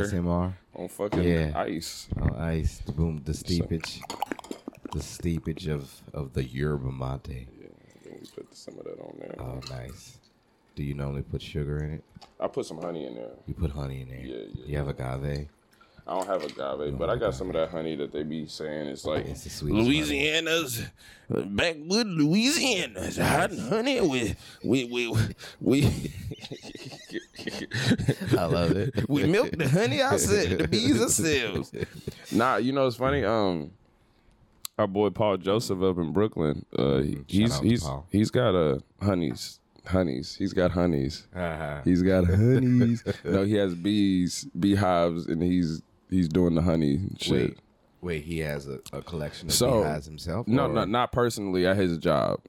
water on fucking Yeah. ice. on ice. Boom, the steepage, the steepage of of the yerba mate. Yeah, we put some of that on there. Oh, nice. Do you normally put sugar in it? I put some honey in there. You put honey in there. Yeah, yeah, You have agave. I don't have agave, but I got some of that honey that they be saying it's like It's the sweetest. honey. Louisiana's backwood Louisiana's hot honey we we we we I love it. we milk the honey ourselves, the bees ourselves. Nah, you know it's funny. Um, our boy Paul Joseph up in Brooklyn. Uh, he's out to he's Paul. he's got uh honeys, honeys. He's got honeys. Uh-huh. He's got honeys. no, he has bees, beehives, and he's he's doing the honey shit. Wait, wait. He has a, a collection of So- beehives himself. No, or no, not personally at his job,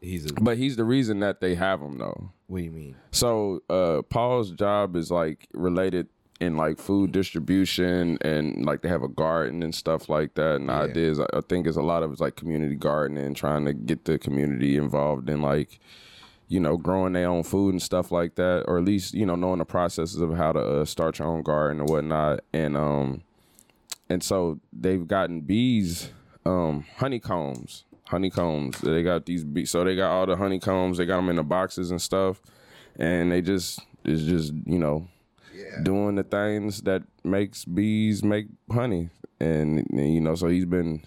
He's a. but he's the reason that they have him though. What do you mean? So uh Paul's job is like related in like food distribution and like they have a garden and stuff like that. And ideas I I think it's a lot of it's like community gardening, trying to get the community involved in like you know growing their own food and stuff like that, or at least you know knowing the processes of how to uh, start your own garden and whatnot. And um and so they've gotten bees, um honeycombs. Honeycombs. They got these bees. So they got all the honeycombs. They got them in the boxes and stuff and they just it's just you know doing the things that makes bees make honey and, and, you know so he's been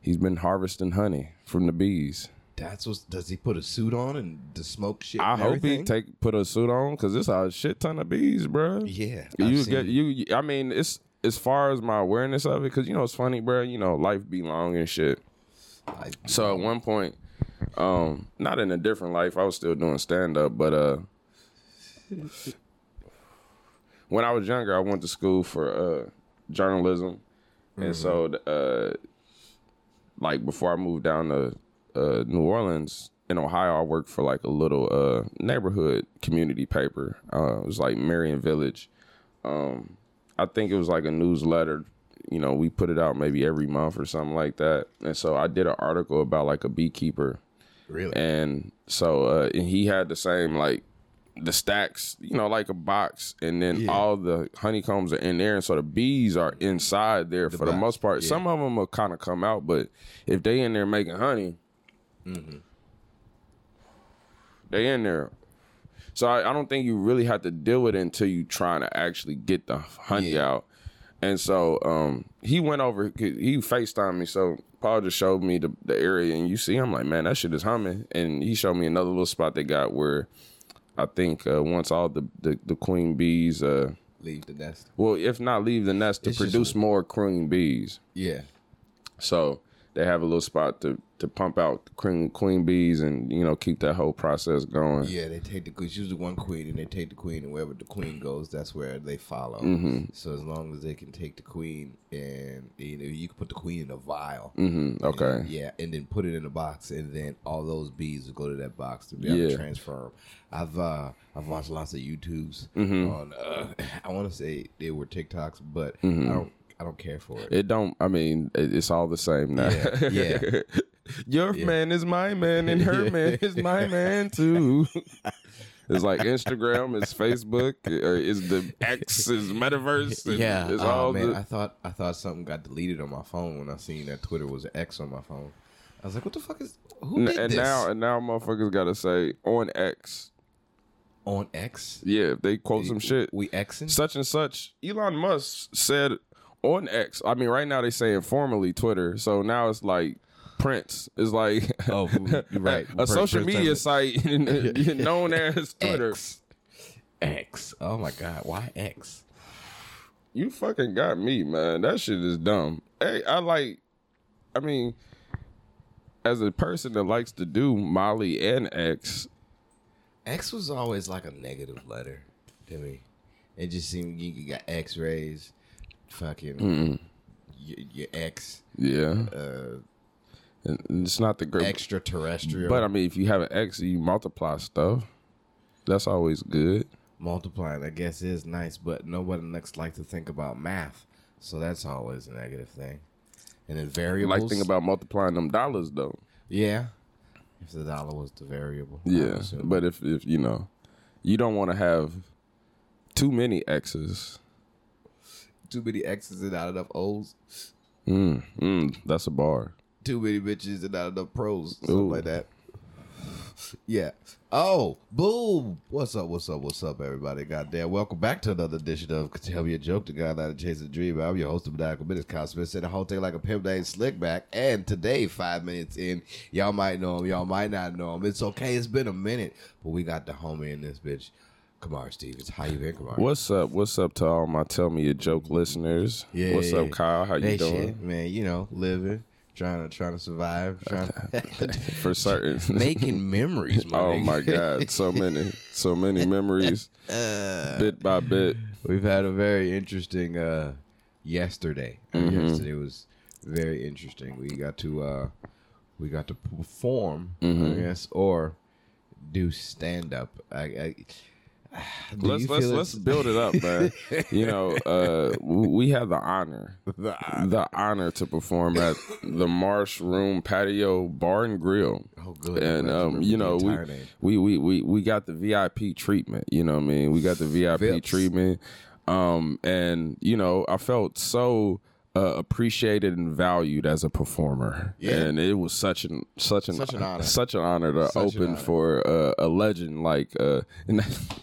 he's been harvesting honey from the bees That's what. Does he put a suit on and the smoke shit? i hope he take put a suit on because it's a shit ton of bees bro Yeah, I've you get it. you i mean it's as far as my awareness of it because you know it's funny bro you know life be long and shit Like, So at one point, um, not in a different life, I was still doing stand up, but uh when I was younger, I went to school for uh journalism. And so uh like before I moved down to uh New Orleans in Ohio, I worked for like a little uh neighborhood community paper. Uh it was like Merion Village. Um I think it was like a newsletter. You know, we put it out maybe every month or something like that. And so I did an article about like a beekeeper really? and so uh and he had the same like the stacks you know like a box and then all the honeycombs are in there and so the bees are inside there for the most part yeah. some of them will kind of come out but if they in there making honey Mm-hmm. they in there so I, I don't think you really have to deal with it until you trying to actually get the honey Yeah. out and so um, he went over, he FaceTimed me. So Paul just showed me the, the area, and you see, I'm like, man, that shit is humming. And he showed me another little spot they got where I think uh, once all the, the, the queen bees, uh, Leave the nest. well, if not leave the nest, to It's just- produce more queen bees. Yeah. So they have a little spot to, to pump out queen, queen bees and, you know, keep that whole process going. Yeah, they take the queen. It's usually one queen, and they take the queen, and wherever the queen goes, that's where they follow. Mm-hmm. So as long as they can take the queen, and you know, you can put the queen in a vial. hmm Okay. Yeah, and then put it in a box, and then all those bees will go to that box to be able Yeah. to transfer 'em. I've uh, I've watched lots of YouTubes Mm-hmm. on. Uh, I want to say they were TikToks, but I don't. I don't care for it. Mm-hmm. It don't, I mean, it's all the same now. Yeah, yeah. Your man is my man, and her man is my man too. It's like Instagram, it's Facebook, or is the X, is Metaverse. and Yeah. it's oh, all man, the, I thought I thought something got deleted on my phone when I seen that Twitter was X on my phone. I was like, "What the fuck is? Who and, did and this now and now motherfuckers gotta say on X. on X? Yeah, if they quote some shit. We Xing? Such and such. Elon Musk said on X. I mean, right now they saying formally Twitter. So now it's like Prince is like Oh, right. a social Prince media site known as Twitter. X. X. Oh my god, why X? You fucking got me, man. That shit is dumb. Hey, I like. I mean, as a person that likes to do Molly and X, X was always like a negative letter to me. It just seemed you you got X rays, fucking your, your X, yeah, uh, and it's not the great. extraterrestrial. But I mean, if you have an X, you multiply stuff. That's always good. multiplying, I guess, is nice, but nobody next like to think about math, so that's always a negative thing. And then variables. like think about multiplying them dollars though. yeah, if the dollar was the variable. Yeah, but if if you know, you don't want to have too many X's. Too many X's and not enough O's. Mm, mm, that's a bar. Too many bitches and not enough pros. Something Ooh. like that. Yeah. Oh, boom. What's up? What's up? What's up, everybody? Goddamn. Welcome back to another edition of Tell Me a Joke, the guy that chasing a dream. I'm your host of Maniacal Menace, Kyle Smith. Said the whole thing like a pimp named Slickback. And today, five minutes in, y'all might know him. Y'all might not know him. It's okay. It's been a minute. But we got the homie in this bitch. Kamari Stevens. How you been, Kamari? What's up? What's up to all my Tell Me a Joke listeners? Yeah, What's yeah. up, Kyle? How you doing? shit, man. You know, living, trying to trying to survive, trying For certain. making memories. My oh nigga. my God, so many, so many memories, Uh, bit by bit. We've had a very interesting uh yesterday. Mm-hmm. Yesterday was very interesting. We got to uh we got to perform, Mm-hmm. I guess, or do stand up. I, I Let's let's let's build it up, man. you know, uh, we had the honor, the honor to perform at the Marsh Room Patio Bar and Grill. Oh, good. and um, you know, we, we we we we got the VIP treatment. You know what I mean? We got the VIP Vips. treatment. Um, and you know, I felt so uh, appreciated and valued as a performer. Yeah. And it was such an such an Such an honor. such an honor to Such open honor. for uh, a legend like uh,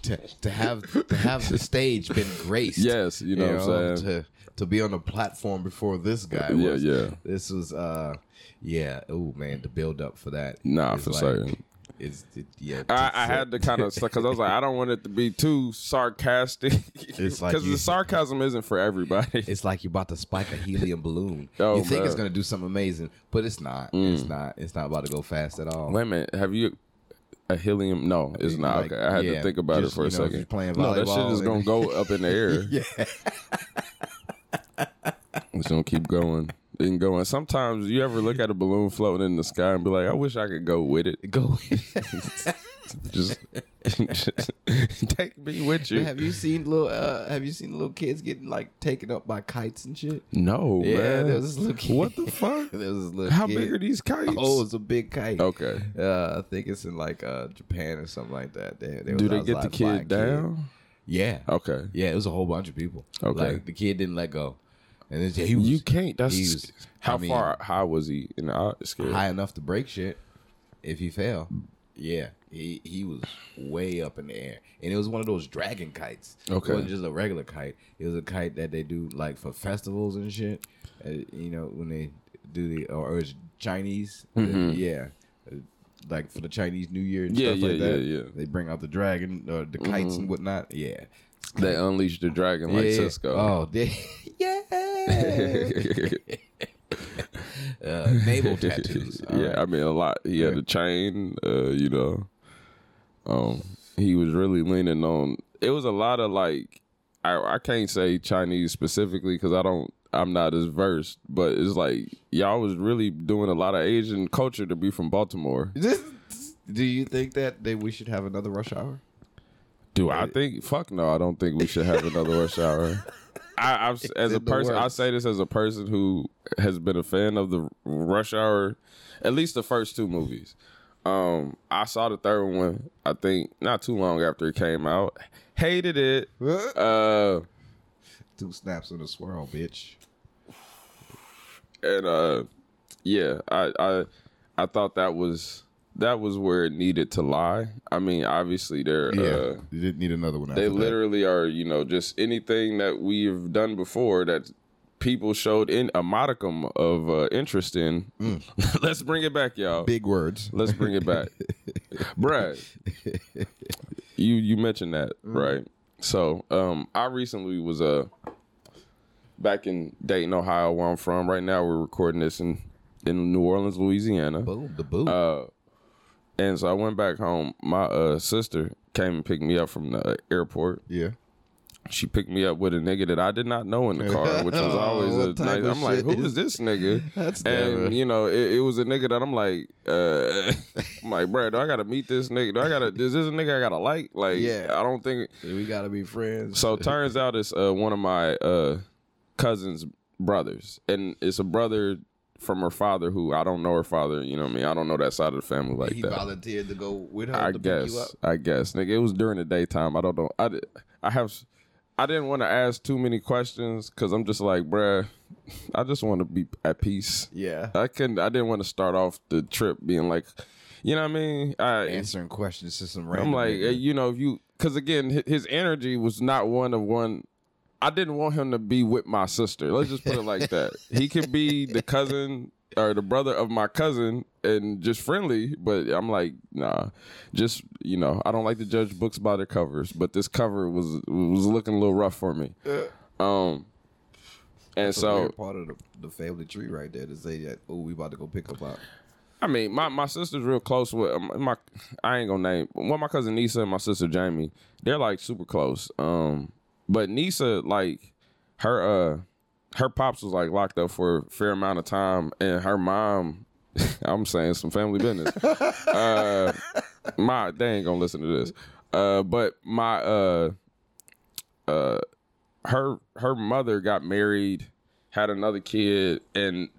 to, to have to have the stage been graced. yes, you know, what I'm saying. To to be on the platform before this guy Yeah, was. yeah. This was uh yeah, oh man, the build up for that. Nah, for like- certain. It, yeah. I, I had to kind of because I was like, I don't want it to be too sarcastic because like you- the sarcasm isn't for everybody. It's like you're about to spike a helium balloon. Oh, you think it's gonna do something amazing, but it's not. It's mm. not. It's not about to go fast at all. Wait a minute, have you a helium? No, it's not. Like, okay, I had yeah, to think about just, it for a know, second. playing no, that shit is gonna go up in the air. yeah. It's gonna keep going and going. Sometimes you ever look at a balloon floating in the sky and be like, I wish I could go with it. Go. Just, just take me with you. have you seen little? Uh, have you seen little kids getting like taken up by kites and shit? No, Yeah, man. there was this little kid. What the fuck? there was this little How kid. big are these kites? Oh, it's a big kite. okay. Uh, I think it's in like uh, Japan or something like that. They, they Do they get the kid down? Yeah. Okay. Yeah, it was a whole bunch of people. Okay. Like the kid didn't let go, and it's, he was You can't. That's he was- how I mean, far high was he in the atmosphere? high enough to break shit if he fell. Yeah, he he was way up in the air, and it was one of those dragon kites. Okay. it wasn't just a regular kite. It was a kite that they do like for festivals and shit. Uh, you know when they do the or, or it's Chinese. uh, yeah. Uh, Like for the Chinese New Year and Mm-hmm. Yeah, stuff like that, yeah, yeah. they bring out the dragon, or the kites and whatnot. Yeah, They unleashed the dragon like yeah. Sisqo. Oh, they, yeah. uh, naval tattoos. All yeah, right. I mean a lot. He had a chain. Uh, you know, um, he was really leaning on. It was a lot of like, I I can't say Chinese specifically because I don't. I'm not as versed, but it's like y'all was really doing a lot of Asian culture to be from Baltimore. Do you think that they, we should have another rush hour? Do I think? Fuck no, I don't think we should have another rush hour. I, I've, as a person, I say this as a person who has been a fan of the Rush Hour, at least the first two movies. Um, I saw the third one. I think not too long after it came out. Hated it. Uh, Two snaps and a swirl, bitch. and uh, yeah, I, I, I thought that was that was where it needed to lie. I mean, obviously they're uh, you didn't need another one. they after that. literally are you know just anything that we've done before that people showed in a modicum of uh, interest in let's bring it back y'all big words. let's bring it back brad you you mentioned that right so um i recently was uh back in dayton ohio where i'm from right now we're recording this in in new orleans louisiana Boom, the boom. uh, and so I went back home. My uh, sister came and picked me up from the airport. yeah. She picked me up with a nigga that I did not know in the car, which was Oh, always a nice. I'm like, who is- is this nigga? That's and you know, it, it was a nigga that I'm like, uh, I'm like, bro, do I gotta meet this nigga? Do I gotta? Is this a nigga I gotta like? Like, Yeah. I don't think. We gotta be friends. So turns out it's uh, one of my uh, cousin's brothers, and it's a brother from her father, who I don't know her father. You know what I mean? I don't know that side of the family like he that. volunteered to go with her I to pick you guess. up. I guess. Nigga, it was during the daytime. I don't know. I, di- I have. I didn't want to ask too many questions because I'm just like, bruh, I just want to be at peace. Yeah. I couldn't. I didn't want to start off the trip being like, you know what I mean? I, Answering questions to some random. I'm like, nigga. you know, if you, because again, his energy was not one of one. I didn't want him to be with my sister. Let's just put it like that. He could be the cousin or the brother of my cousin and just friendly, but I'm like, nah. Just you know, I don't like to judge books by their covers, but this cover was was looking a little rough for me. Um, and so part of the, the family tree right there to say that. Oh, we about to go pick up our. I mean, my, my sister's real close with um, my. I ain't gonna name one. My cousin Nisa and my sister Jamie. They're like super close. Um, but Nisa like her uh her pops was like locked up for a fair amount of time, and her mom. I'm saying some family business. uh, my they ain't gonna listen to this. Uh, but my uh uh her her mother got married, had another kid, and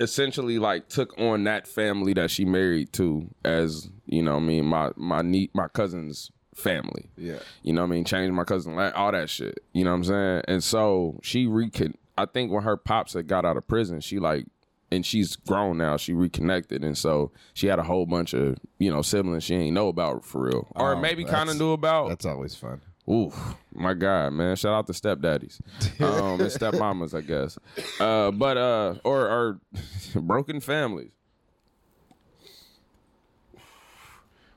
essentially like took on that family that she married to as you know I mean my my nie- my cousin's family. Yeah. You know what I mean? Changed my cousin, all that shit. You know what I'm saying? And so she recon. I think when her pops had got out of prison, she like, and she's grown now. She reconnected, and so she had a whole bunch of you know siblings she ain't know about for real, or Oh, maybe kind of knew about. That's always fun. Oof, my God, man! Shout out to stepdaddies, um, and stepmamas, I guess. Uh, but uh, or or broken families.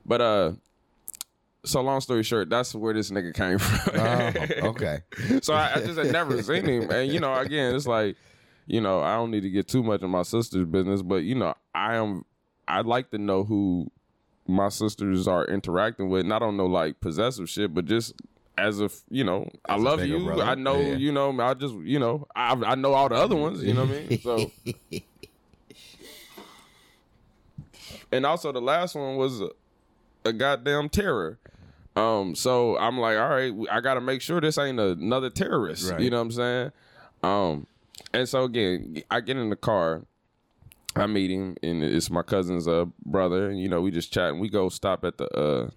But uh, so long story short, that's where this nigga came from. Oh, okay. so I, I just had never seen him, and you know, again, it's like, you know, I don't need to get too much in my sister's business, but you know, I am. I'd like to know who my sisters are interacting with, and I don't know like possessive shit, but just as if you know, I As a love you. brother? I know Yeah. you know. I just you know, I I know all the other ones. You know what I mean? So. And also the last one was a, a goddamn terror. Um, so I'm like, all right, I got to make sure this ain't another terrorist. Right. You know what I'm saying? Um, and so again, I get in the car, I meet him, and it's my cousin's uh brother, and you know we just chatting. We go stop at the uh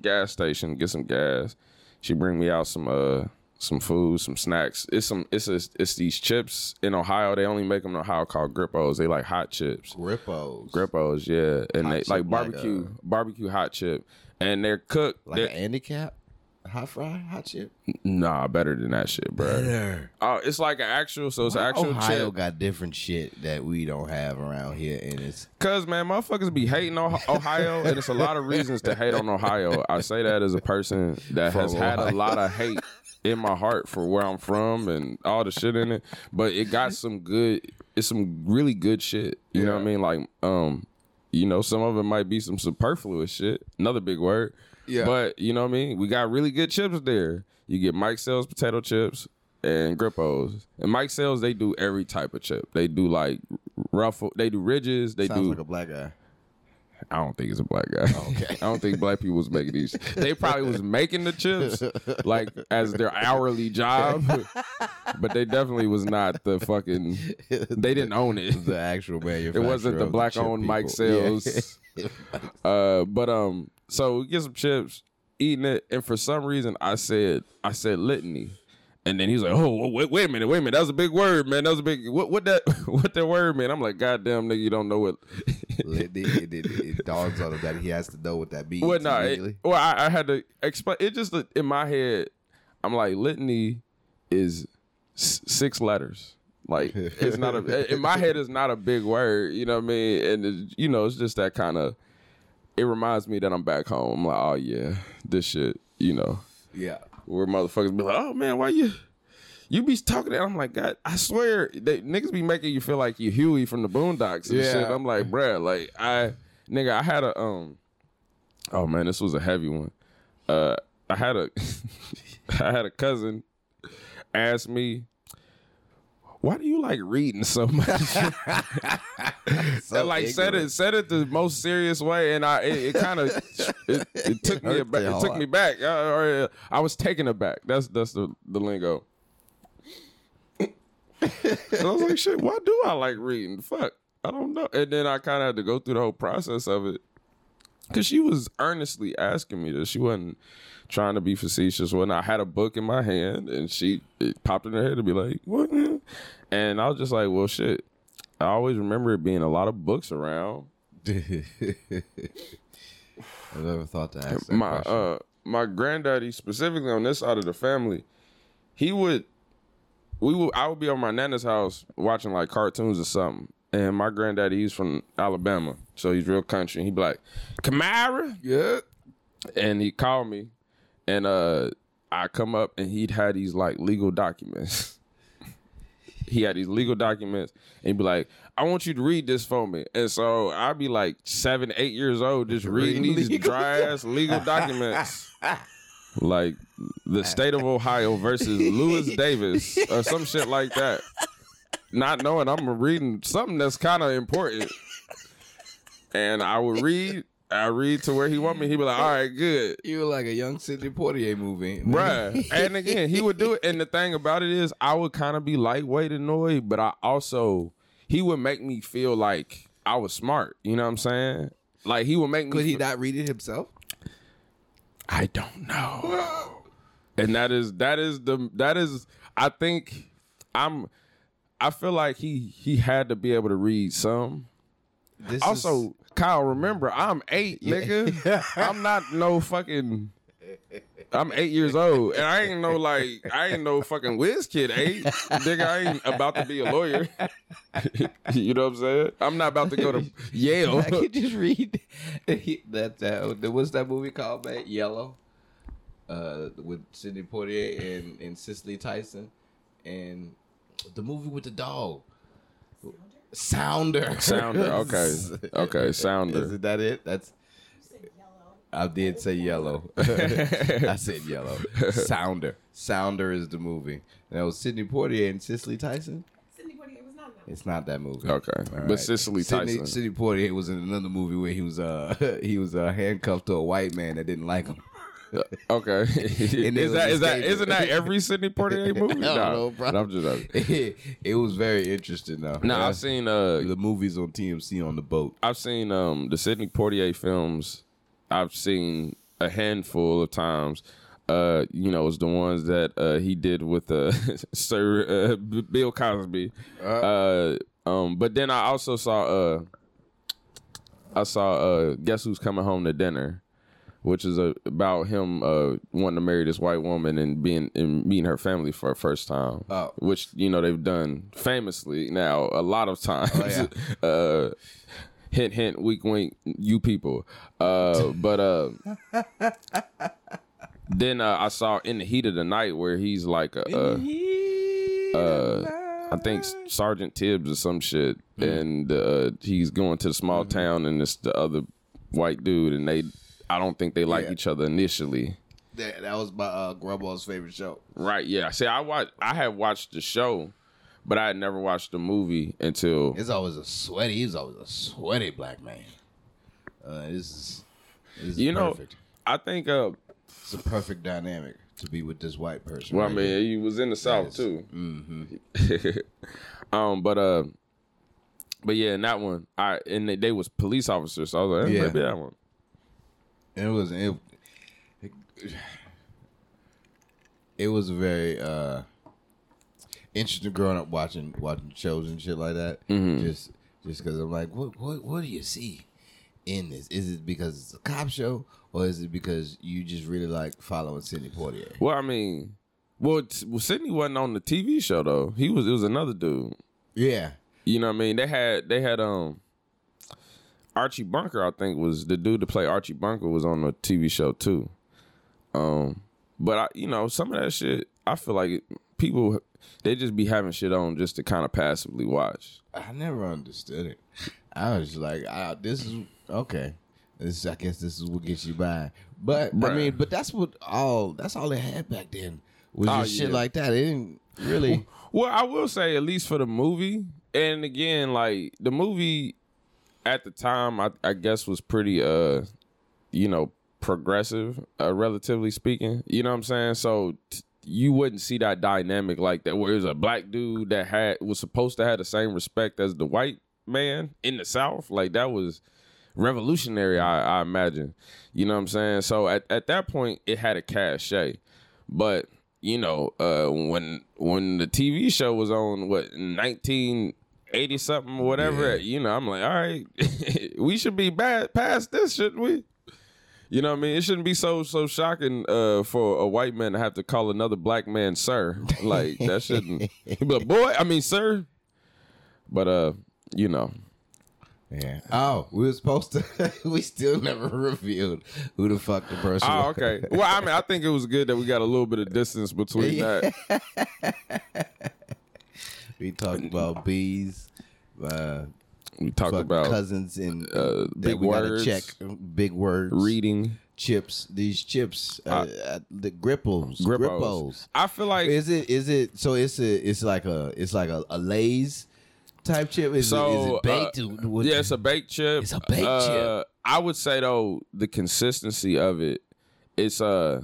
gas station, get some gas. She bring me out some uh some food, some snacks. It's some it's a, it's these chips in Ohio. They only make them in Ohio called Grippos. They like hot chips. Grippos. Grippos, yeah, and Hot they like like barbecue, barbecue hot chip, and they're cooked. Like they're- Andy Capp? Hot fry? Hot chip? nah, better than that shit, bro. Oh, it's like an actual, so it's an actual Ohio chip. got different shit that we don't have around here, and it's Cause man, motherfuckers be hating on Ohio, and it's a lot of reasons to hate on Ohio. I say that as a person that has From had a lot of hate in my heart for where I'm from and all the shit in it. But it got some good. It's some really good shit. You know what I mean? Like, um, you know, some of it might be some superfluous shit. Another big word. Yeah. But you know what I mean? We got really good chips there. You get Mike-sell's potato chips and Grippos. And Mike-sell's they do every type of chip. They do like ruffle. They do ridges. They sounds do. like a black guy. I don't think it's a black guy. Okay. I don't think black people was making these. They probably was making the chips like as their hourly job, but they definitely was not the fucking. They didn't own it. The actual manufacturer. It wasn't the black chip owned Mike people. Yeah. Sales. Uh, but um, so we get some chips, eating it, and for some reason I said I said litany. And then he's like, "Oh, wait, wait a minute, wait a minute. That was a big word, man. That was a big what? What that? What that word, man? I'm like, goddamn, nigga, you don't know what it, it, it, it dawns on him that he has to know what that means. Well, no, immediately. well, I, I had to explain. It just in my head, I'm like litany is s- six letters. Like it's not a in my head. It's not a big word. You know what I mean? And it's, you know, it's just that kind of. It reminds me that I'm back home. I'm like, oh yeah, this shit. You know, yeah. Where motherfuckers be like, oh man, why you? You be talking that I'm like, God, I swear, they, niggas be making you feel like you Huey from the Boondocks and Yeah. shit. I'm like, bruh, like I, nigga, I had a um, oh man, this was a heavy one. Uh, I had a, I had a cousin ask me, why do you like reading so much? So like said it said it the most serious way, and I it, it kind of it, it took me aback. It took me back, uh, or uh, I was taken aback. That's that's the the lingo. so I was like, shit, why do I like reading? Fuck. I don't know. And then I kind of had to go through the whole process of it because she was earnestly asking me this. She wasn't trying to be facetious. When I had a book in my hand and she it popped in her head to be like, "What?" And I was just like, "Well, shit." I always remember it being a lot of books around. I've never thought to ask that my question. uh my granddaddy specifically on this side of the family, he would we would I would be on my nana's house watching like cartoons or something. And my granddaddy, he's from Alabama, so he's real country. He'd be like, Kamara, yeah. and he called me, and uh, I come up and he'd had these like legal documents. he had these legal documents, and he'd be like, "I want you to read this for me." And so I'd be like seven, eight years old, just reading Reading these dry ass legal documents, like the state of Ohio versus Lewis Davis or some shit like that. Not knowing I'm reading something that's kind of important, and I would read. I read to where he want me. He'd be like, "All right, good." You were like a young Sidney Poitier movie. Bruh. And again, he would do it. And the thing about it is, I would kind of be lightweight annoyed, but I also, he would make me feel like I was smart. You know what I'm saying? Like, he would make me. Could he feel- not read it himself? I don't know. and that is, that is the, that is, I think I'm, I feel like he, he had to be able to read some. This Also, Kyle, remember, I'm eight, nigga. I'm not no fucking. I'm eight years old, and I ain't no like I ain't no fucking whiz kid eight, nigga. I ain't about to be a lawyer. you know what I'm saying? I'm not about to go to Yale. I can just read that. that what's that movie called, man? Yellow, uh, with Sidney Poitier and and Cicely Tyson, and the movie with the dog. Sounder. Sounder, okay. Okay, Sounder. Isn't that it? That's. I did say yellow. I said yellow. Sounder. Sounder is the movie. And that was Sidney Poitier and Cicely Tyson. Sidney Poitier was not that. It's not that movie. Okay, All but right. Cicely Sidney, Tyson. Sidney Poitier was in another movie where he was uh he was uh, handcuffed to a white man that didn't like him. Okay, is that is that isn't that every Sidney Poitier movie? Nah, know, bro. I'm just. it, it was very interesting though. Now Yeah. I've seen uh the movies on TMC on the boat. I've seen um the Sidney Poitier films. I've seen a handful of times. Uh, you know, it's the ones that uh he did with uh Sir uh, Bill Cosby. Uh, um, but then I also saw uh I saw uh Guess Who's Coming Home to Dinner, which is uh, about him uh wanting to marry this white woman and being and meeting her family for the first time. Oh. Which you know they've done famously now a lot of times. yeah. uh hint hint wink wink you people uh but uh then uh, i saw in the heat of the night where he's like a, uh uh i think sergeant tibbs or some shit and uh he's going to the small town and it's the other white dude and they i don't think they like Yeah. each other initially That, that was my uh, grandma's favorite show. right yeah see i watch. i had watched the show but i had never watched the movie until It's always a sweaty. He's always a sweaty black man. Uh, this is this is you know i think uh It's a perfect dynamic to be with this white person. Well, I mean, here. he was in the South Yes. too. Mm-hmm. um, but uh, but yeah, in that one, I and they, they was police officers, so I was like, eh, Yeah. maybe that one. It was it, it, it was very uh interesting growing up watching watching shows and shit like that. Mm-hmm. Just just because I'm like, what what what do you see in this? Is it because it's a cop show, or is it because you just really like following Sidney Poitier? Well, I mean, well, t- well, Sidney wasn't on the TV show though. He was. It was another dude. Yeah, You know what I mean? They had they had um Archie Bunker. I think was the dude to play Archie Bunker was on the TV show too. Um, but I, you know, some of that shit, I feel like it, people they just be having shit on just to kind of passively watch. I never understood it. I was like, ah, this is okay. This I guess this is what gets you by. But I mean, but that's what all that's all they had back then was Oh, just shit yeah. like that. It didn't really. Well, I will say at least for the movie, and again, like the movie at the time, I, I guess was pretty, uh, you know, progressive, uh, relatively speaking. You know what I'm saying? So t- you wouldn't see that dynamic like that, where it was a black dude that had was supposed to have the same respect as the white man in the South. Like that was revolutionary. I, I imagine. You know what I'm saying? So at at that point, it had a cachet, but you know, uh, when when the TV show was on, what 1980 something, whatever, you know, I'm like, all right, we should be bad past this, shouldn't we? You know what I mean? It shouldn't be so so shocking uh, for a white man to have to call another black man sir. Like that shouldn't. but boy, I mean sir. But uh, you know, Yeah. Oh, we were supposed to. we still never revealed who the fuck the person. Oh, was. okay. Well, I mean, I think it was good that we got a little bit of distance between that. We talked about bees. Uh, We talked about cousins and uh, that big we gotta words, check big words. reading, chips. These chips. Uh, uh, the gripples, grippos. Grippos. I feel like Is it? Is it? So it's a. It's like a. It's like a, a Lay's type chip. Is, so it, is it baked? uh, yeah, it's a baked chip. It's a baked Uh, chip. I would say though, the consistency of it, it's uh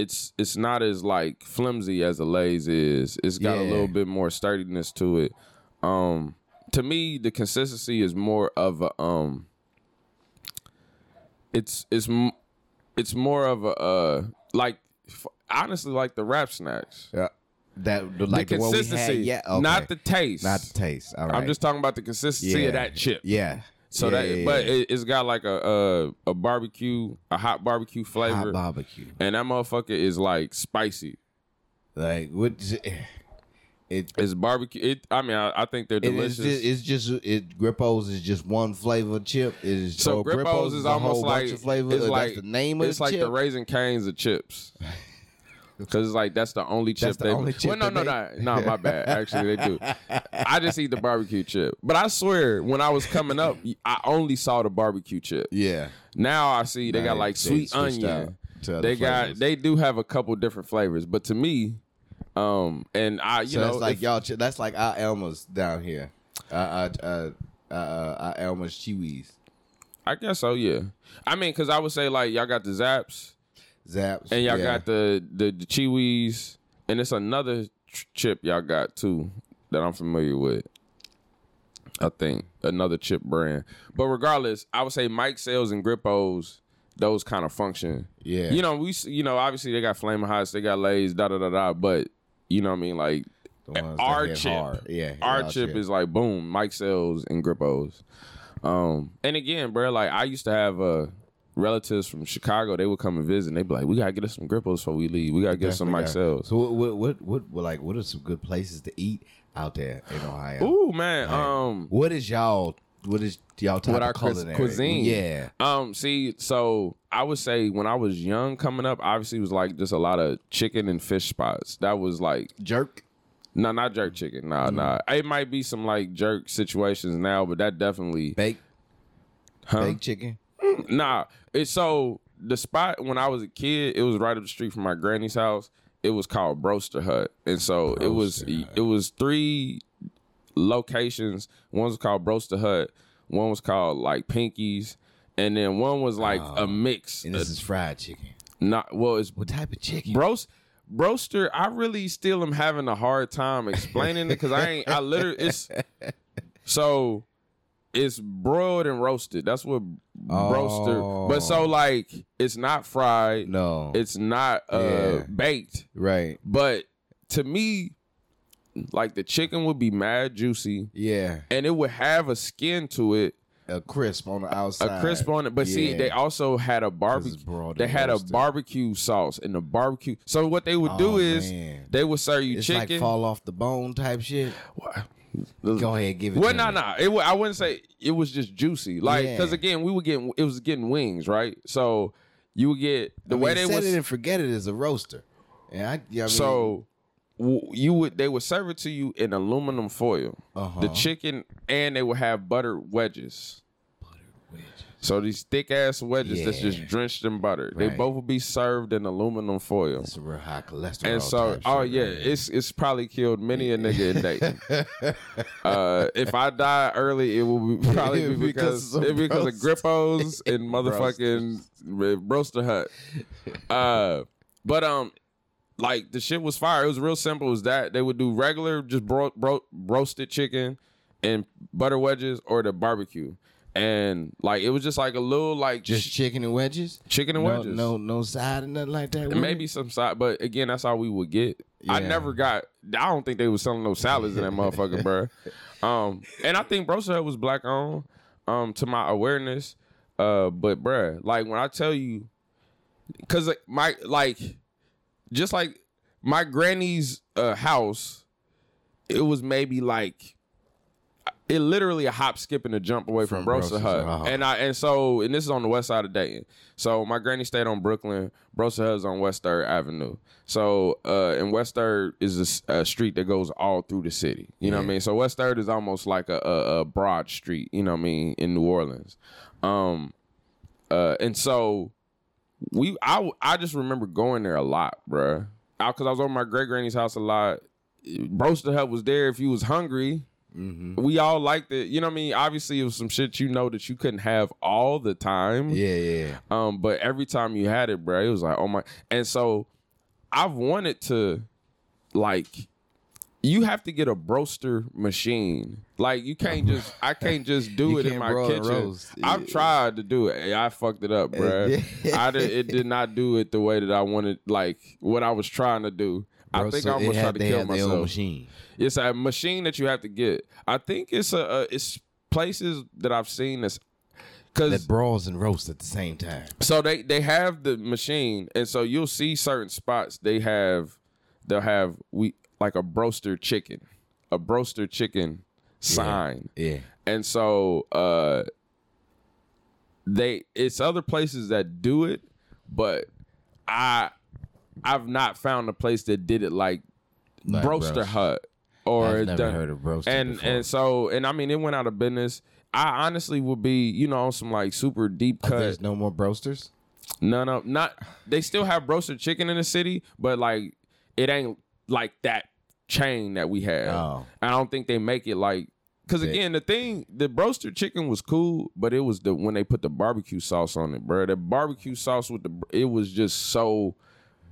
it's it's not as like flimsy as a Lay's is. It's got a little bit more sturdiness to it. Um, to me, the consistency is more of a um. It's it's it's more of a uh like f- honestly like the rap snacks. Yeah. That the, like the the one we consistency, had. Yeah. Okay. not the taste. not the taste. All right. I'm just talking about the consistency Yeah. of that chip. Yeah. So Yeah, that, yeah, but yeah. it, it's got like a, a a barbecue, a hot barbecue flavor, hot barbecue. and that motherfucker is like spicy. Like what? It. It's barbecue. It. I mean, I, I think they're It is delicious. just, it's just it Grippos is just one flavor chip. It is so oh, Grippos is a almost like flavors. It's like the name of It's like chip. the Raising Cane's of chips. Cause it's like that's the only chip That's the they. only chip well, no, no, no, no, my bad. Actually, they do. I just eat the barbecue chip. But I swear, when I was coming up, I only saw the barbecue chip. yeah, Now I see they got like sweet onion. They got they do have a couple different flavors, but to me, um, and I you so know that's like if- y'all. Chi- That's like our Elmer's down here. Uh, uh, uh, uh, uh, our Elmer's CheeWees, I guess so, yeah. I mean, because I would say like y'all got the Zapp's Zapp's, and y'all yeah. got the the, the CheeWees, and it's another ch- chip y'all got too that I'm familiar with. I think another chip brand, but regardless, I would say Mike-sell's and Grippos. Those kind of function. Yeah. You know, we you know, obviously they got Flaming Hots, they got Lays, da da da da. But you know what I mean? Like The ones our chip, hard. Yeah, our y'all chip is like boom, Mike-sell's and Grippos. Um, and again, bro, like I used to have uh relatives from Chicago. They would come and visit. and They'd be like, "We gotta get us some Grippos before we leave. We gotta get some Definitely got- Sales." So what, what, what, what, what, like, what are some good places to eat out there in Ohio? Ooh man, um, What is y'all? What is y'all type What of our cuis- culinary? cuisine. Yeah, Um, see, so I would say when I was young coming up, obviously it was like just a lot of chicken and fish spots. That was like jerk. no, not jerk chicken. Nah, nah. It might be some like jerk situations now, but that definitely Baked, Huh? baked chicken. Nah, it's so the spot when I was a kid, it was right up the street from my granny's house. It was called Broaster Hut, and so it was it was three locations. One was called Broaster Hut, one was called like Pinkies, and then one was like a oh. mix. And this is fried chicken. Not well, it's What type of chicken? Bros. Broaster, I really still am having a hard time explaining it because I ain't. I literally it's so it's broiled and roasted. That's what broaster. But so like it's not fried. No, It's not uh Yeah. baked. right. But to me, like the chicken would be mad juicy Yeah, and it would have a skin to it, a crisp on the outside. a crisp on it. But see, they also had a barbecue. They had a barbecue sauce and the barbecue. So what they would do Oh, is man. they would serve you It's chicken. like fall off the bone type shit. Go ahead, give it. Well, to no, no. It wa- I wouldn't say it was just juicy. Like, Yeah. because again, we were getting it was getting wings, right? So you would get the way they set was. it and forget it is a roaster. And I, yeah, I mean, so w- you would they would serve it to you in aluminum foil, Uh-huh. the chicken, and they would have buttered wedges. buttered wedges. So these thick ass wedges that's just drenched in butter. They both will be served in aluminum foil. it's a real high cholesterol. And so, oh yeah, right it's it's probably killed many a nigga in Dayton. uh, if I die early, it will be, probably be because Because because of Grippos and motherfucking Broaster Hut. Uh, but um, like the shit was fire. It was real simple. It was that they would do regular just bro- bro- roasted chicken, and butter wedges or the barbecue. And like it was just like a little like Just ch- chicken and wedges. chicken and no, wedges. No, no side and nothing like that. Maybe some side, but again, that's all we would get. I never got. I don't think they was selling no salads in that motherfucker, bro. Um, and I think Hut was black on, Um, to my awareness, uh, but bruh, like when I tell you, cause like, my like, just like my granny's uh house, it was maybe like. It literally a hop, skip, and a jump away from, From Broaster's, Hut, uh-huh. and I and so and this is on the west side of Dayton. So my granny stayed on Brooklyn. Broaster Hut is on West Third Avenue. So uh, and West Third is a street that goes all through the city. You know what I mean? So West Third is almost like a, a, a broad street. You know what I mean in New Orleans. Um, uh, and so we I I just remember going there a lot, bruh. Because I was over my great granny's house a lot. Broaster Hut was there if you was hungry. Mm-hmm. We all liked it. You know what I mean? Obviously, it was some shit you know that you couldn't have all the time. Yeah, yeah. Um, but every time you had it, bro, it was like, oh my. And so I've wanted to, like, you have to get a broaster machine. Like, you can't just, I can't just do it in my kitchen. I've tried to do it. I fucked it up, bro. I did, it did not do it the way that I wanted, like, what I was trying to do. I think so I almost tried to kill myself. machine. It's a machine that you have to get. I think it's a, a it's places that I've seen that's because That brawls and roast at the same time. so they they have the machine, and so you'll see certain spots they have they'll have we like a broaster chicken, a broaster chicken sign, Yeah. and so uh they it's other places that do it, but I I've not found a place that did it like, Like Broaster Broaster. Hut or I've never done- heard of roasting and before. and so and I mean it went out of business. I honestly would be you know on some like super deep Oh, cut. there's no more broasters. No, no, not. They still have roasted chicken in the city, but like it ain't like that chain that we have. Oh. I don't think they make it like. Cause again, the thing, the roasted chicken was cool, but it was the when they put the barbecue sauce on it, bro. The barbecue sauce with the, it was just so,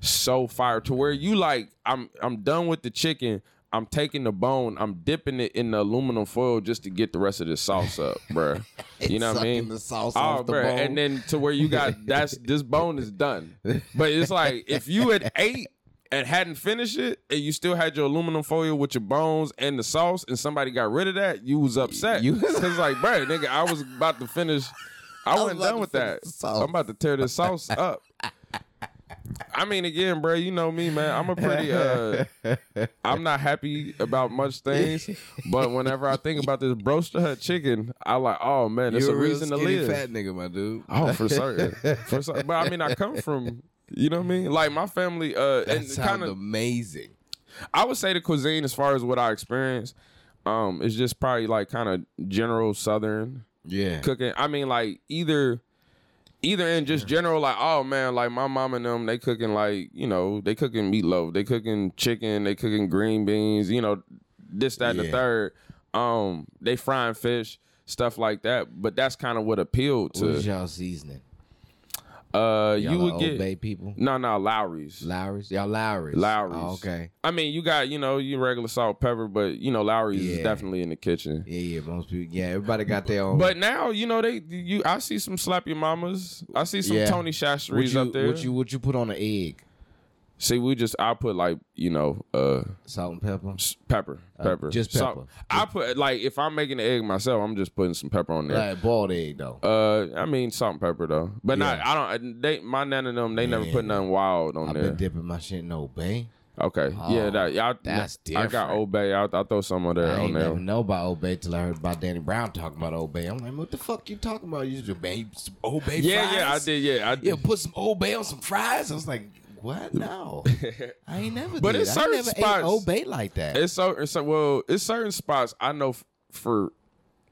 so fire to where you like, I'm, I'm done with the chicken. I'm taking the bone, I'm dipping it in the aluminum foil just to get the rest of the sauce up, bro. You know what I mean? the sauce oh, off the bruh, bone. and then to where you got that's this bone is done. But it's like if you had ate and hadn't finished it, and you still had your aluminum foil with your bones and the sauce, and somebody got rid of that, you was upset. You- was like, bro, nigga, I was about to finish. I, was wasn't done with that. I'm about to tear this sauce up. I mean, again, bro, you know me, man. I'm a pretty. uh I'm not happy about much things, but whenever I think about this broaster hut chicken, I like, oh man, it's a real reason to live. fat nigga, my dude. Oh, for certain. for certain. But I mean, I come from, you know what I mean? Like my family, uh, That and sounds kind of, amazing. I would say the cuisine as far as what I experienced, um, is just probably like kind of general Southern Yeah. cooking. I mean, like either, either in just general, like oh man, like my mom and them, they cooking like you know they cooking meatloaf, they cooking chicken, they cooking green beans, you know, this that and the third. Um, they frying fish, stuff like that. But that's kind of what appealed What to. y'all seasoning? Uh, Y'all you would get Bay people. no, no Lawry's. Lawry's. Y'all Lawry's. Lawry's. Oh, okay. I mean, you got you know your regular salt pepper, but you know Lawry's is definitely in the kitchen. Yeah, yeah. Most people. Yeah, everybody got their own. But now you know they you. I see some slap your mamas. I see some Yeah. Tony what Chachere's up there. what you what you put on an egg? See, we just I put like you know uh Salt and pepper. pepper, pepper, just Salt- pepper. I put like if I'm making the egg myself, I'm just putting some pepper on there. Like boiled egg though. Uh, I mean salt and pepper though, but not I don't. They my of them. They never put nothing wild on there. I've been dipping my shit in Old Bay. Okay, Oh, yeah, that y'all. that's different. I got Bay. I'll, I'll throw some of that on there. I on there. never know about Old Bay till I heard about Danny Brown talking about Old Bay. I'm like, what the fuck you talking about? You just man, some Old Bay Yeah, fries? yeah, I did. Yeah, I did. Yeah, put some Old Bay on some fries. I was like, what? No, I ain't never. But did. it's I certain never spots- Bay like that. It's so, it's so well. It's certain spots I know f- for,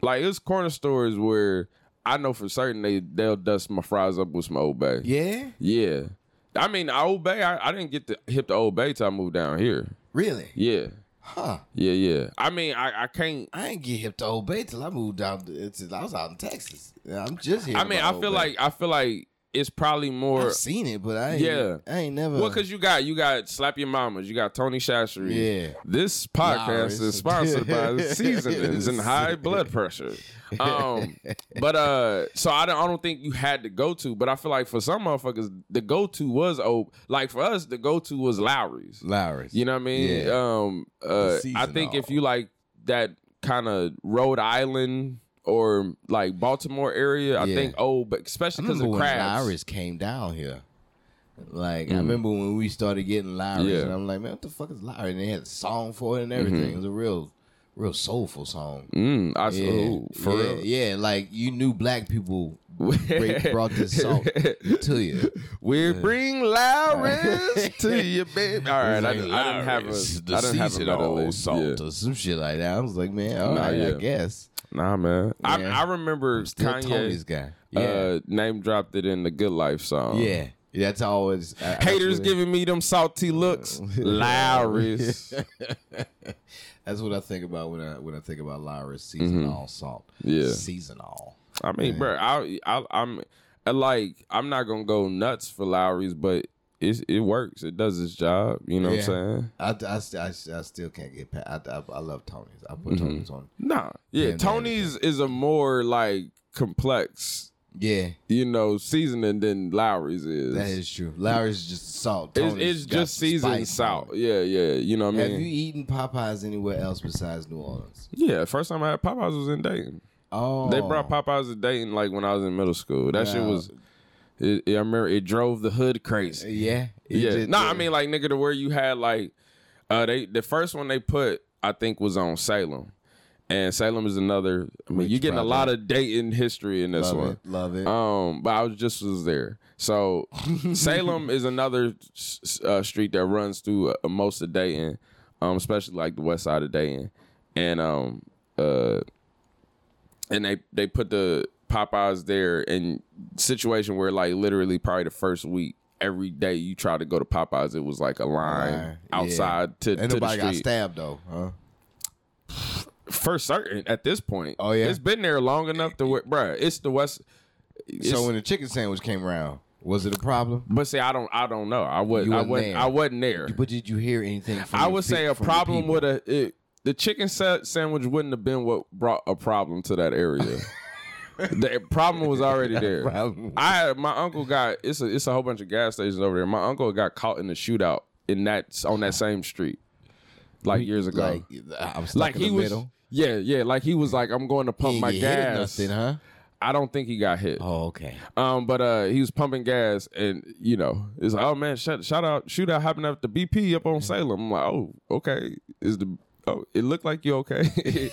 like it's corner stores where I know for certain they they'll dust my fries up with some Old Bay. yeah, Yeah. I mean Old Bay. I, I didn't get to hip to Old Bay till I moved down here. really? Yeah, Huh? yeah, yeah. I mean I, I can't. I ain't get hip to Old Bay till I moved down. Till I was out in Texas. Yeah, I'm just here. I mean I feel like I feel like it's probably more. I've seen it, but I ain't, Yeah. I ain't never. Well, because you got you got slap your mamas, you got Tony Chachere. Yeah. This podcast Lawry's. is sponsored by seasonings and high blood pressure. Um, but uh, so I don't I don't think you had to go to, but I feel like for some motherfuckers the go to was oh like for us the go to was Lawry's. Lawry's. You know what I mean? Yeah. Um, uh, I think if you like that kind of Rhode Island or like Baltimore area, I Yeah. think oh, but especially because when crabs. Lawry's came down here. Like I remember when we started getting Mm. Yeah. and I'm like, man, what the fuck is Lawry? And they had a song for it and everything. Mm-hmm. It was a real, real soulful song. Mm, I Yeah, oh, for yeah, real. yeah. Like you knew black people brought this song to you. We bring Lawry's to you, baby. All right, I, I didn't have a, I didn't have a salt Yeah. or some shit like that. I was like, man, all right, yeah. I guess. Nah, man. I, Yeah. I remember Still Kanye Tony's guy. Yeah, uh, name dropped it in the Good Life song. yeah. That's always I- that's Haters what- giving me them salty looks. Lawry's. That's what I think about when I when I think about Lawry's seasonal salt. Mm-hmm. Yeah. seasonal. I mean, bro, I, I, I'm I like I'm not gonna go nuts for Lawry's, but it it works. It does its job. You know Yeah. what I'm saying? I, I, I, I still can't get past. I, I, I love Tony's. I put Mm-hmm. Tony's on. Nah, yeah. Tony's is a more like complex, Yeah, you know, seasoning than Lawry's is. that is true. Lawry's just salt. it's, Tony's it's got just seasoned salt. Yeah, yeah. You know what I mean? Have you eaten Popeyes anywhere else besides New Orleans? yeah. First time I had Popeyes was in Dayton. Oh, They brought Popeyes to Dayton like when I was in middle school. That shit was. It, I remember it drove the hood crazy. Yeah, Yeah. did- No, I mean like nigga to where you had like uh they the first one they put I think was on Salem. And Salem is another I mean you're getting a lot of Dayton history in this love one. it, love it. Um, but I was just was there. So Salem is another uh, street that runs through uh, most of Dayton, um, especially like the west side of Dayton, and um, uh, and they they put the Popeyes there and situation where like literally probably the first week. Every day you try to go to Popeyes, it was like a line Line, outside to, Ain't to nobody got stabbed though, huh? For certain, at this point, Oh, yeah? it's been there long enough to where, bruh, It's the west. it's- So when the chicken sandwich came around, was it a problem? But see, I don't, I don't know. I wasn't, I wasn't wasn't, there. I wasn't there. But did you hear anything? From I would pe- say a problem with a it, the chicken sa- sandwich wouldn't have been what brought a problem to that area. the problem was already there. I my uncle got it's a it's a whole bunch of gas stations over there. My uncle got caught in the shootout in that on that same street, like years ago. Like I'm stuck Like in he the was, middle. yeah, yeah. Like he was like, I'm going to pump my get hit or gas. nothing, huh? I don't think he got hit. Oh, okay. Um, but uh, he was pumping gas, and you know, it's like, oh man, shout, shout out, shootout happened at the BP up on Salem. I'm like, oh, okay, is the oh, it looked like you okay.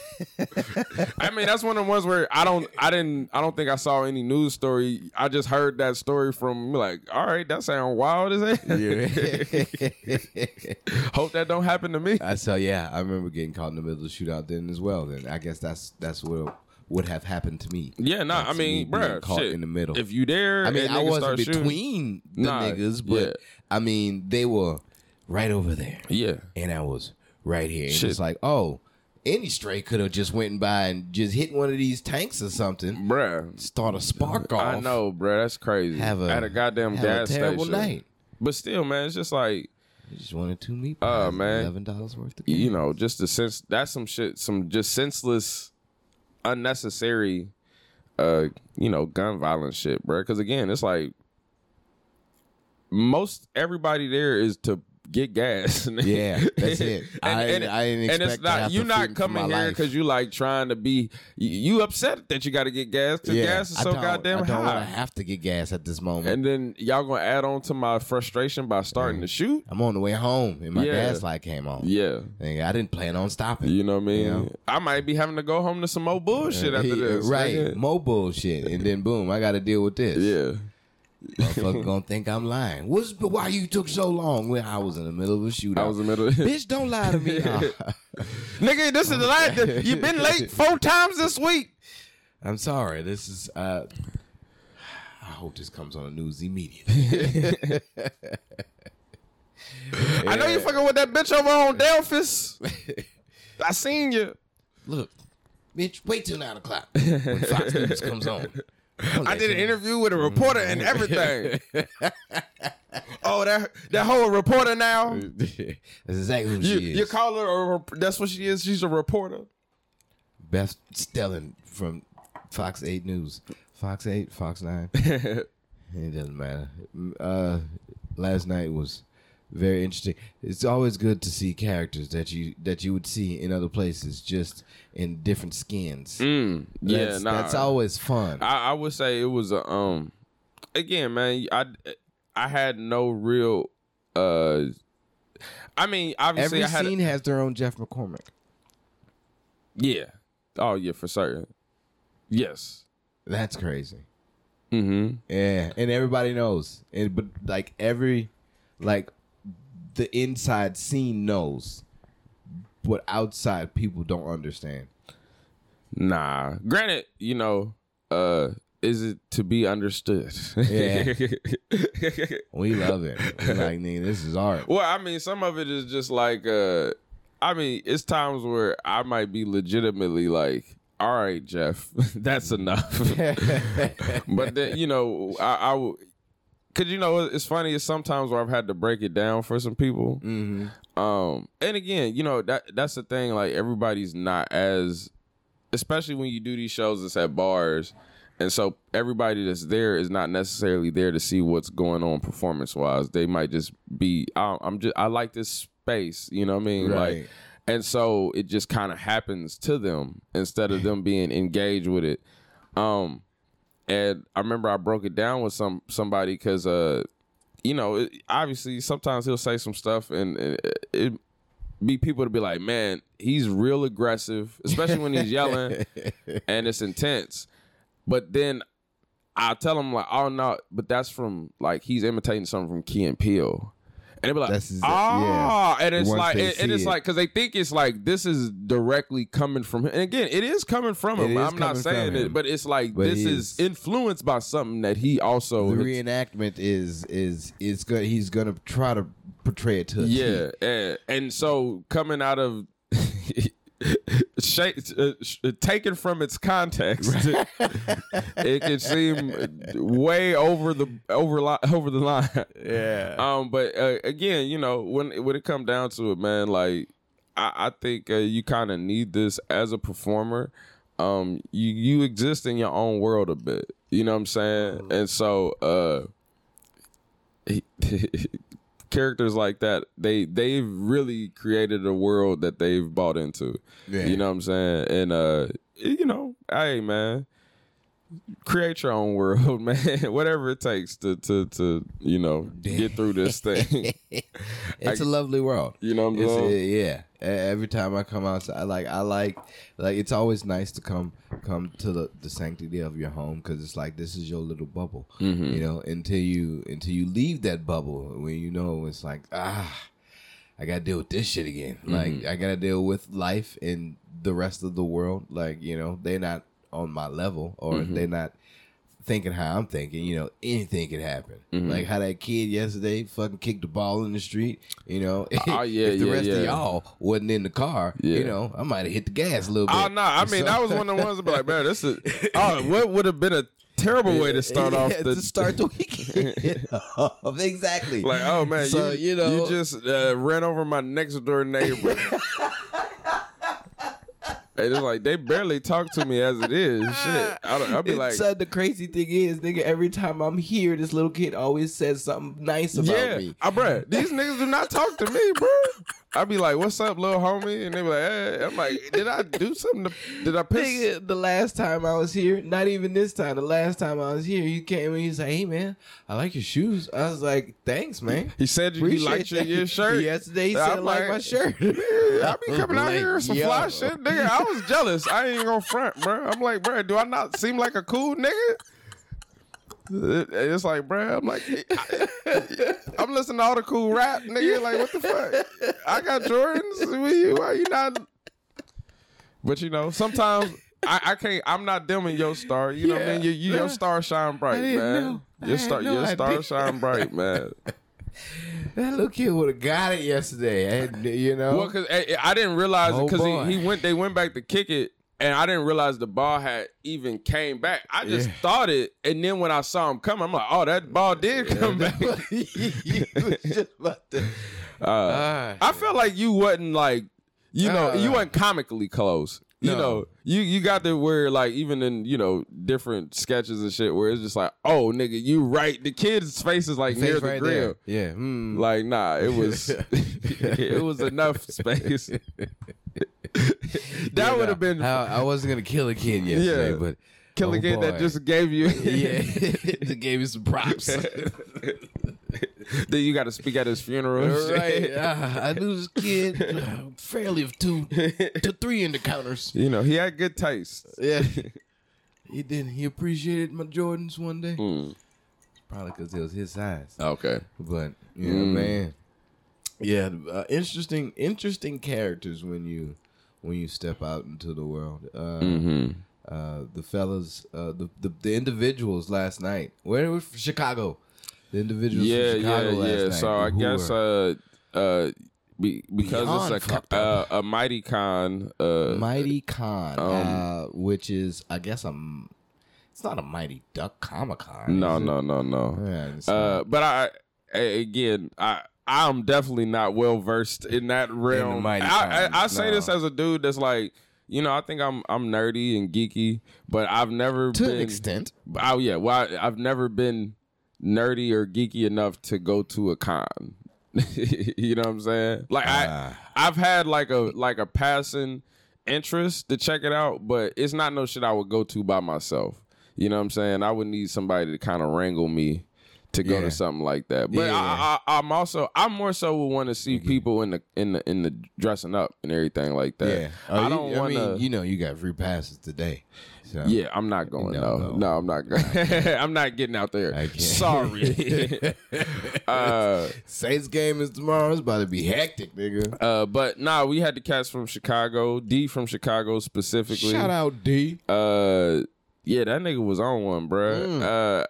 I mean, that's one of the ones where I don't, I didn't, I don't think I saw any news story. I just heard that story from like, all right, that sounds wild as hell. Yeah. Hope that don't happen to me. I so yeah, I remember getting caught in the middle of the shootout then as well. Then I guess that's that's what would have happened to me. Yeah, nah, I me mean, being bruh, caught shit. in the middle. If you there, I mean, I wasn't start shooting- between the Nah, niggas, but yeah. I mean, they were right over there, Yeah, and I was right here. And Shit. it's like, oh, any stray could have just went by and just hit one of these tanks or something, bruh. start a spark off. I know, bruh. That's crazy. Have a at a goddamn have a gas terrible station. night. But still, man, it's just like You just wanted two meat Uh, pies, man. eleven dollars worth of. you know, just the sense that's some shit, some just senseless, unnecessary, uh, you know, gun violence shit, bro. Because again, it's like most everybody there is to get gas. Yeah, that's it. I didn't- I didn't and it's not you to not coming here because you like trying to be you, upset that you got to get gas because gas is so goddamn I don't high. wanna have to get gas at this moment. and then y'all gonna add on to my frustration by starting to shoot. I'm on the way home, and my Yeah. gas light came on. Yeah. And I didn't plan on stopping. You know what I mean? You know? I might be having to go home to some more bullshit uh, after He- this. right? More bullshit, and then boom, I got to deal with this. Yeah. Motherfucker gonna think I'm lying. What's why you took so long? Well, I was in the middle of a shootout. I was in the middle. Bitch, don't lie to me. Nigga, this is the last. You've been late four times this week. I'm sorry. This is. Uh, I hope this comes on the news immediately. I know you fucking with that bitch over on Delphos. I seen you. Look, bitch, wait till nine o'clock when Fox News comes on. I did an interview with a reporter and everything. oh, that that whole reporter now. That's exactly who You, she is. you call her a that's what she is. She's a reporter. Beth Stelling from Fox 8 News. Fox 8, Fox 9. it doesn't matter. Uh, last night was very interesting. It's always good to see characters that you that you would see in other places, just in different skins. Mm, yeah, that's, nah. that's always fun. I, I would say it was a um. Again, man, I I had no real. uh I mean, obviously, Every I had. scene has their own Jeff McCormick. yeah. Oh yeah, for certain. Yes. That's crazy. Mm-hmm. Yeah, and everybody knows. And but like every like the inside scene knows, but outside people don't understand. Nah. Granted, you know, uh, is it to be understood? Yeah. We love it. We're like, nigga, this is art. well, I mean, some of it is just like, uh, I mean, it's times where I might be legitimately like, all right, Jeff, that's enough. but then, you know, I, I cause you know, it's funny. It's sometimes where I've had to break it down for some people. hmm Um, and again, you know that that's the thing. Like everybody's not as, especially when you do these shows that's at bars, and so everybody that's there is not necessarily there to see what's going on performance wise. They might just be, I, I'm just, I like this space. You know what I mean? Right. Like, and so it just kind of happens to them instead of them being engaged with it. Um, and I remember I broke it down with some somebody because uh you know, it, obviously sometimes he'll say some stuff and it, it be people to be like, man, he's real aggressive, especially when he's yelling and it's intense. But then I tell him like, oh no, but that's from like he's imitating something from Key and Peele. And they be like, That's exa- ah, and it's Once like, and, and it's it. like, because they think it's like this is directly coming from him. And again, it is coming from him. I'm not saying it, but it's like But this is is- influenced by something that he also The reenactment is is is good. He's gonna try to portray it to. Yeah, and, and so coming out of shake, uh, sh- taken from its context, it can seem way over the over li- over the line. Yeah. Um, but uh, again, you know, when when it come down to it, man, like I, I think uh, you kind of need this as a performer. Um, you you exist in your own world a bit. You know what I'm saying? And so, uh, characters like that, they they've really created a world that they've bought into. Yeah. You know what I'm saying? And uh, you know, hey man, create your own world, man. Whatever it takes to to to you know get through this thing. it's a lovely world. You know what I'm saying? yeah. Every time I come outside, I like I like like it's always nice to come come to the, the sanctity of your home because it's like this is your little bubble. Mm-hmm. You know, until you until you leave that bubble when you know it's like ah. I gotta deal with this shit again. Mm-hmm. Like I gotta deal with life and the rest of the world. Like you know, they're not on my level, or Mm-hmm. they're not thinking how I'm thinking. You know, anything could happen. Mm-hmm. Like how that kid yesterday fucking kicked the ball in the street. You know, Oh, yeah, if the yeah, rest yeah. of y'all wasn't in the car, you know, I might have hit the gas a little bit. Oh no, I mean So- that was one of the ones like, man, this is oh, what would have been a terrible way to start off the to start the weekend. off. exactly. like, oh man, So, you, you know- you just uh, ran over my next door neighbor. And it's like they barely talk to me as it is. Shit, I don't, I'll be It's, like, uh, the crazy thing is, nigga, every time I'm here, this little kid always says something nice about yeah, me. I bruh, these niggas do not talk to me, bro. I be like, what's up, little homie? And they be like, hey. I'm like, did I do something? To, did I piss? The last time I was here, not even this time, the last time I was here, you came and you said, "Hey man, I like your shoes." I was like, "Thanks, man." He said you, he liked your, your shirt. Yesterday he I'm said, "I like like, my shirt." I be coming out Like, here with some yo. fly shit, nigga. I was jealous. I ain't gonna front, bro. I'm like, bro, do I not seem like a cool nigga? It- It's like, bro, I'm like, I, am listening to all the cool rap, nigga. Like, what the fuck? I got Jordans. With you, why you not? But you know, sometimes I, I can't. I'm not dimming your star. You know what I mean? You, you, your star shine bright, man. know. Your star, your star shine bright, man. that little kid would have got it yesterday, you know. Well, because I, I didn't realize it Oh, because he, he went. They went back to kick it, and I didn't realize the ball had even came back. I just Yeah. thought it, and then when I saw him come, I'm like, oh, that ball did come back. you was just about to. Uh, Ah, I felt like you wasn't like, you know, you weren't comically close. You know, you you got to where like even in you know different sketches and shit where it's just like, oh nigga, you right. The kid's face is like near face the grill. there. Yeah. mm. Like nah, it was it was enough space. that would have been I, I wasn't gonna kill a kid yesterday, Yeah. but kill a oh kid that just gave you. yeah, gave you some props. then you got to speak at his funeral. right. Ah, I knew this kid uh, fairly of two to three in the counters. You know, he had good taste. Yeah. He did. He appreciated my Jordans one day. Mm. Probably because it was his size. Okay. But yeah, Mm. man. Yeah, uh, interesting, interesting characters when you when you step out into the world. Uh, hmm uh, the fellas, uh, the, the the individuals last night. Where was Chicago? The individuals Yeah, from yeah, last yeah. night. So I guess were uh uh be, because it's a uh, a mighty con uh Mighty Con, um, uh, which is I guess a m- it's not a Mighty Duck Comic Con. no it? no no no Yeah, uh but I, again I I'm definitely not well versed in that realm. mighty I, I, I say no. this as a dude that's like you know I think I'm I'm nerdy and geeky, but I've never to been an extent. Oh yeah, well I, I've never been nerdy or geeky enough to go to a con. you know what I'm saying? Like Ah. I, I've had like a like a passing interest to check it out, but it's not no shit I would go to by myself. You know what I'm saying? I would need somebody to kind of wrangle me to go Yeah. to something like that. But Yeah. I, I, I'm also I'm more so would want to see people in the in the in the dressing up and everything like that. Yeah, Oh, I don't want mean, to. you know, you got free passes today. So. Yeah, I'm not going. No, No, no. I'm not going. I'm not getting out there. Sorry. uh, Saints game is tomorrow. It's about to be hectic, nigga. uh, but nah, we had the cats from Chicago. D from Chicago specifically. Shout out D. Uh, yeah, that nigga was on one, bruh. Mm. Uh,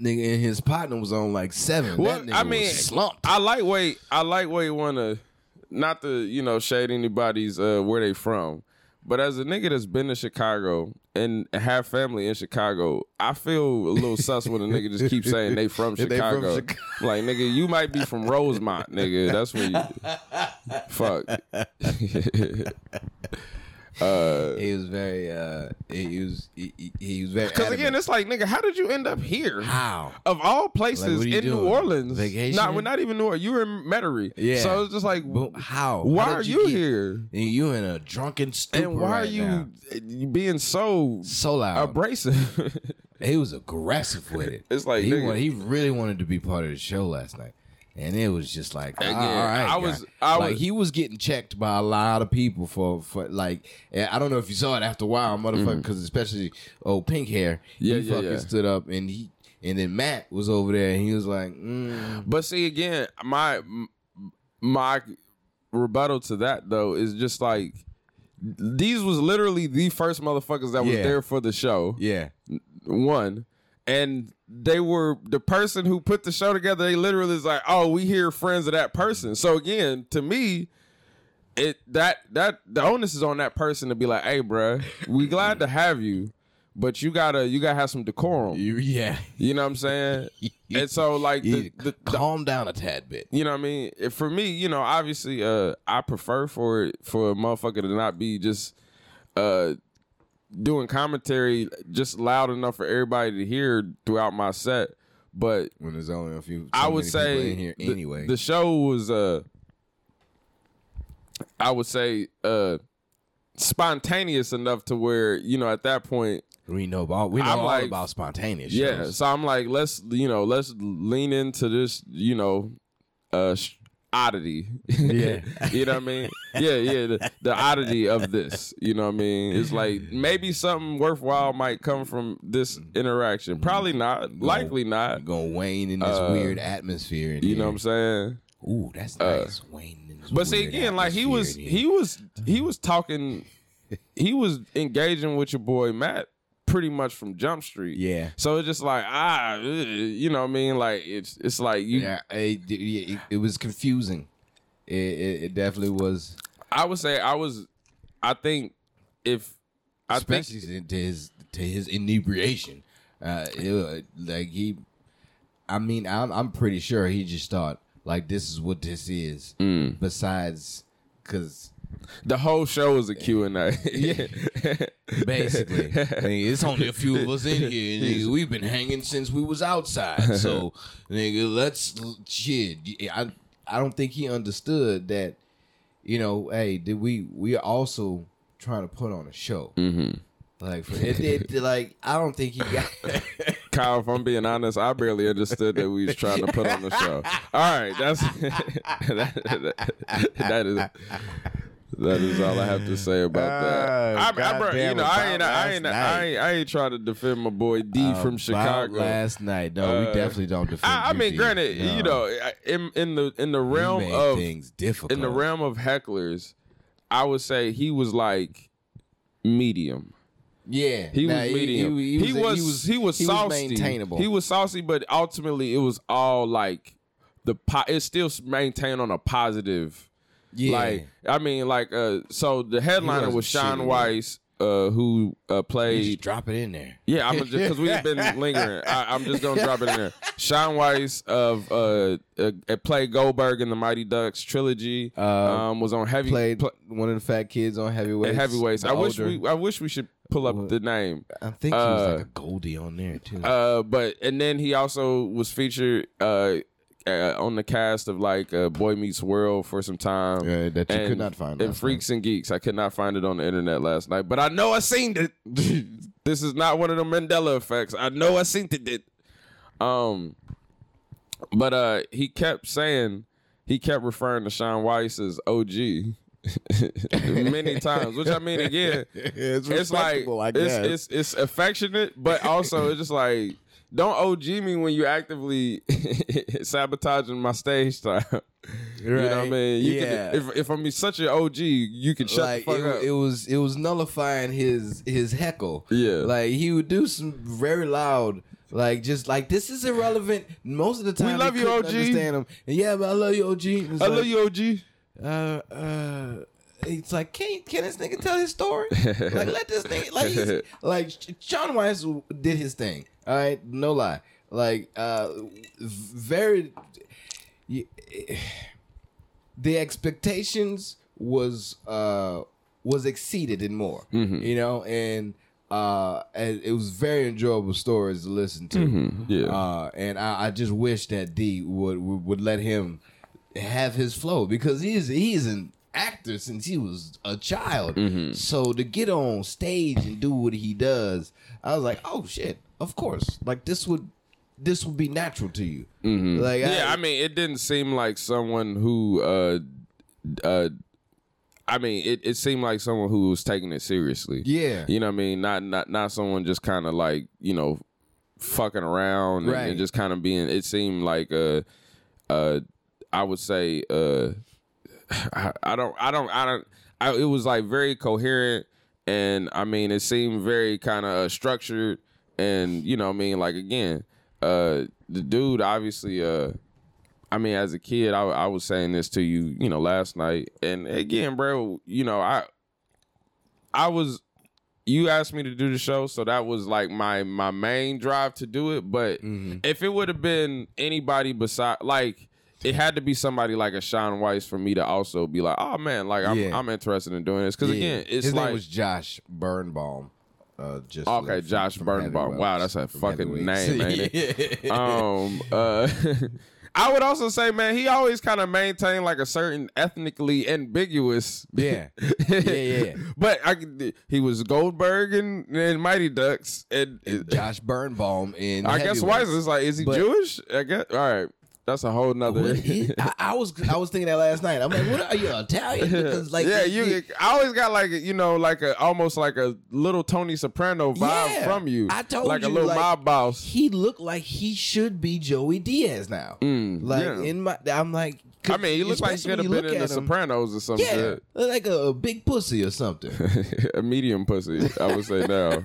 Nigga, and his partner was on like seven. well, that nigga I mean, was slumped. I lightweight. I lightweight want to not to you know shade anybody's uh where they from. But as a nigga that's been to Chicago and have family in Chicago, I feel a little sus when a nigga just keeps saying they from They from Chicago. Chicago. like nigga, you might be from Rosemont, nigga. That's where you fuck. uh, he was very. uh He was. He, he- was very. Because again, it's like nigga, how did you end up here? how? Of all places you in New? Orleans, Vacationing? Not, we're not even New Orleans. You were in Metairie. Yeah. So it's just like, But how? why How are you get- here? And you in a drunken stupor And why right are you being so so loud? abrasive? he was aggressive with it. It's like, he nigga. wa- he really wanted to be part of the show last night, and it was just like, all right, I was- I like was- he was getting checked by a lot of people for for like I don't know if you saw it after a while, motherfucker, because especially oh pink hair, Mm-hmm. Yeah, he yeah, fucking yeah. stood up and he and then Matt was over there and he was like, mm, but see, again, my my rebuttal to that though is just like these was literally the first motherfuckers that was Yeah. there for the show. yeah, one and they were the person who put the show together they literally is like oh we hear friends of that person so again to me it that that the onus is on that person to be like hey bruh we glad to have you but you gotta you gotta have some decorum you, You- know what i'm saying and so like the, the, the- calm down a tad bit. you know what I mean? If for me, you know, obviously, uh, I prefer for it for a motherfucker to not be just uh doing commentary just loud enough for everybody to hear throughout my set. But When there's only a few, I would say in here the, anyway. the show was uh I would say uh spontaneous enough to where, you know, at that point we know about we know I'm all like- about spontaneous. Yeah, shows. so I'm like, let's you know, let's lean into this, you know, uh, sh- oddity. Yeah. you know what I mean? Yeah, yeah, the, the oddity of this. You know what I mean? It's like maybe something worthwhile might come from this mm. interaction. Probably mm. not. Likely not. gonna wane in this Uh, weird atmosphere. You know what I'm saying? Ooh, that's uh, nice. Wayne in this But see again, like he was, he was, he mm. was talking, he was engaging with your boy Matt pretty much from Jump Street. Yeah. So it's just like ah, you know what I mean? Like it's it's like you. Yeah, it, it, it was confusing. It, it, it definitely was. I would say I was. I think if I think especially to his to his inebriation. Uh, it like he, I mean, I'm I'm pretty sure he just thought like this is what this is. Mm. Besides, because the whole show was a Q and A. basically, I mean, it's only a few of us in here. Nigga. We've been hanging since we was outside. So, nigga, let's shit. I I don't think he understood that. You know, hey, did we we are also trying to put on a show. hmm Like, for, it, it, like I don't think he got. Kyle, if I'm being honest, I barely understood that we was trying to put on the show. All right, that's that, that- that is that is all I have to say about that. Oh, I, I, bro, you know, I ain't, I ain't, I ain't, I ain't trying to defend my boy D from Chicago. last night. No, we Uh, definitely don't defend. I, I mean, D. granted, No. you know, in in the in the realm of things difficult. in the realm of hecklers, I would say he was like medium. yeah, He nah, was medium. He, was, he was he was he saucy. maintainable. He was saucy, but ultimately it was all like the po- it's still maintained on a positive. Yeah. Like I mean, like uh, so the headliner wasn't was Shaun Weiss, uh, who uh, You played. just drop it in there. Yeah, I'm just because we've been lingering. I, I'm just gonna drop it in there. Shaun Weiss of uh, uh played Goldberg in the Mighty Ducks trilogy. Uh, um, was on heavy Played pl- one of the fat kids on heavyweights. heavyweights. I wish we I wish we should pull up What? the name. I think he was uh, like a Goldie on there too. Uh, but and then he also was featured uh, on the cast of like uh, Boy Meets World for some time. Yeah, that you and, could not find. And Freaks and Geeks, I could not find it on the internet last night, but I know I seen it. this is not one of the Mandela effects. I know I seen it. Um, but uh, he kept saying he kept referring to Shaun Weiss as OG. many times, which I mean, again, night. it's it's like it's, guess. it's it's affectionate, but also it's just like don't OG me when you actively sabotaging my stage time. You know what I mean? You Yeah. Can, if if I'm such an OG, you can shut like the fuck it, up. it was it was nullifying his his heckle. Yeah. like he would do some very loud. Like just like this is irrelevant. Most of the time, we love you, OG. Understand him? And yeah, but I love you, OG. It's I like, love you, OG. Uh, uh, it's like can can this nigga tell his story? like let this nigga like he's, like Shaun Weiss did his thing. All right, no lie. Like uh, very. The expectations was uh was exceeded and more, Mm-hmm. you know, and uh, and it was very enjoyable stories to listen to. Mm-hmm. Yeah. Uh, and I, I just wish that D would, would would let him have his flow because he's he's an actor since he was a child. Mm-hmm. So to get on stage and do what he does, I was like, oh shit, of course. Like this would this would be natural to you. Like yeah, I mean, it didn't seem like someone who, uh, uh, I mean, it, it seemed like someone who was taking it seriously. yeah, You know what I mean? Not not not someone just kind of like you know, fucking around and- Right. and, just kind of being. It seemed like uh, uh, I would say uh, I, I don't I don't I don't. I, it was like very coherent, and I mean, it seemed very kind of uh, structured, and you know, what I mean, like again, uh, the dude obviously uh. I mean, as a kid, I, I was saying this to you, you know, last night, and again, bro, you know, I, I was, you asked me to do the show, so that was like my my main drive to do it. But Mm-hmm. if it would have been anybody beside, like, it had to be somebody like a Shaun Weiss for me to also be like, oh man, like I'm Yeah. I'm interested in doing this because again, it's his like name was Josh Birnbaum. Uh, just Okay, Josh from. Heavyweights- Wow, that's a fucking name, ain't Yeah. um uh I would also say, man, he always kind of maintained like a certain ethnically ambiguous. yeah, yeah, yeah. but I, he was Goldberg and, and Mighty Ducks, and Josh Birnbaum in. I guess. Weiss is like, is he But- Jewish? I guess. All right, that's a whole nother. Is- I, I was I was thinking that last night. I'm like, what are you Italian? Because like, yeah, you. I always got like a, you know, like a almost like a little Tony Soprano vibe Yeah, from you. I told like a little like, mob boss. he looked like he should be Joey Diaz now. Mm, like yeah. in my, I'm like, I mean, he looks like he could have been in The Sopranos or something. Yeah, like a, a big pussy or something. a medium pussy, I would say now.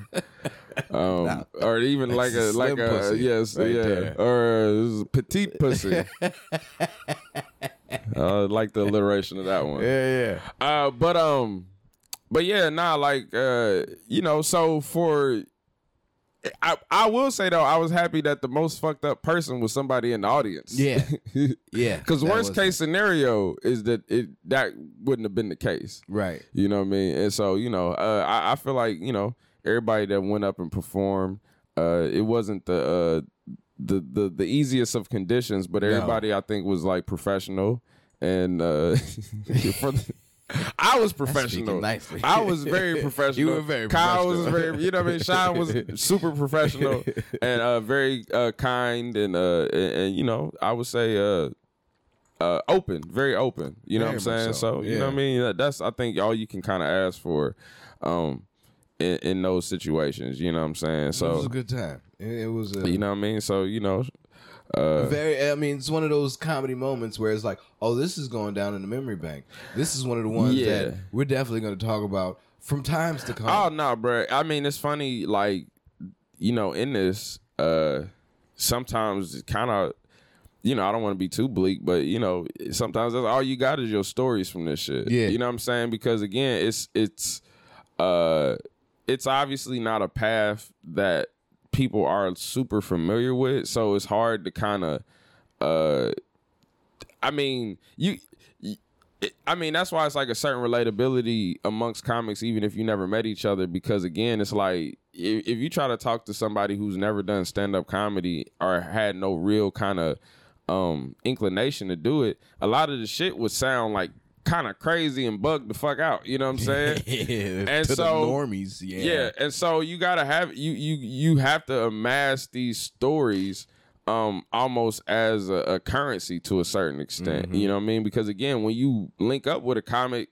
Um, or even like a like a pussy yes, right yeah, there. or petite pussy. I like the alliteration of that one. yeah, yeah. Uh, but um, but yeah, nah, like uh, you know, so for I I will say though, I was happy that the most fucked up person was somebody in the audience. Yeah. Yeah. Because worst case scenario is that it that wouldn't have been the case. Right. You know what I mean? And so, you know, uh, I, I feel like, you know, everybody that went up and performed, uh, it wasn't the uh the, the the easiest of conditions, but everybody I think was like professional and uh the, I was professional. nicely. I was very professional. You were very Kyle was very, you know what I mean. Shaun was super professional and uh, very uh, kind and, uh, and and you know I would say uh, uh, open, very open. You know Very what I'm saying? So, so, you know what I mean. That's I think all you can kind of ask for, um, in, in those situations. You know what I'm saying? So it was a good time. It, it was a you know what I mean. So you know, uh, very. I mean, it's one of those comedy moments where it's like, oh, this is going down in the memory bank. This is one of the ones Yeah. that we're definitely going to talk about from times to come. Oh no, bro. I mean, it's funny. Like, you know, in this, uh, sometimes kind of, you know, I don't want to be too bleak, but you know, sometimes that's all you got is your stories from this shit. Yeah. you know what I'm saying? Because again, it's it's, uh, it's obviously not a path that people are super familiar with, so it's hard to kind of, uh, I mean, you. I mean, that's why it's like a certain relatability amongst comics, even if you never met each other. Because again, it's like if, if you try to talk to somebody who's never done stand up comedy or had no real kind of um, inclination to do it, a lot of the shit would sound like kind of crazy and bug the fuck out. You know what I'm saying? yeah, And to so- the normies, yeah, Yeah, and so you gotta have you you you have to amass these stories um almost as a, a currency to a certain extent. You know what I mean? Because again, when you link up with a comic,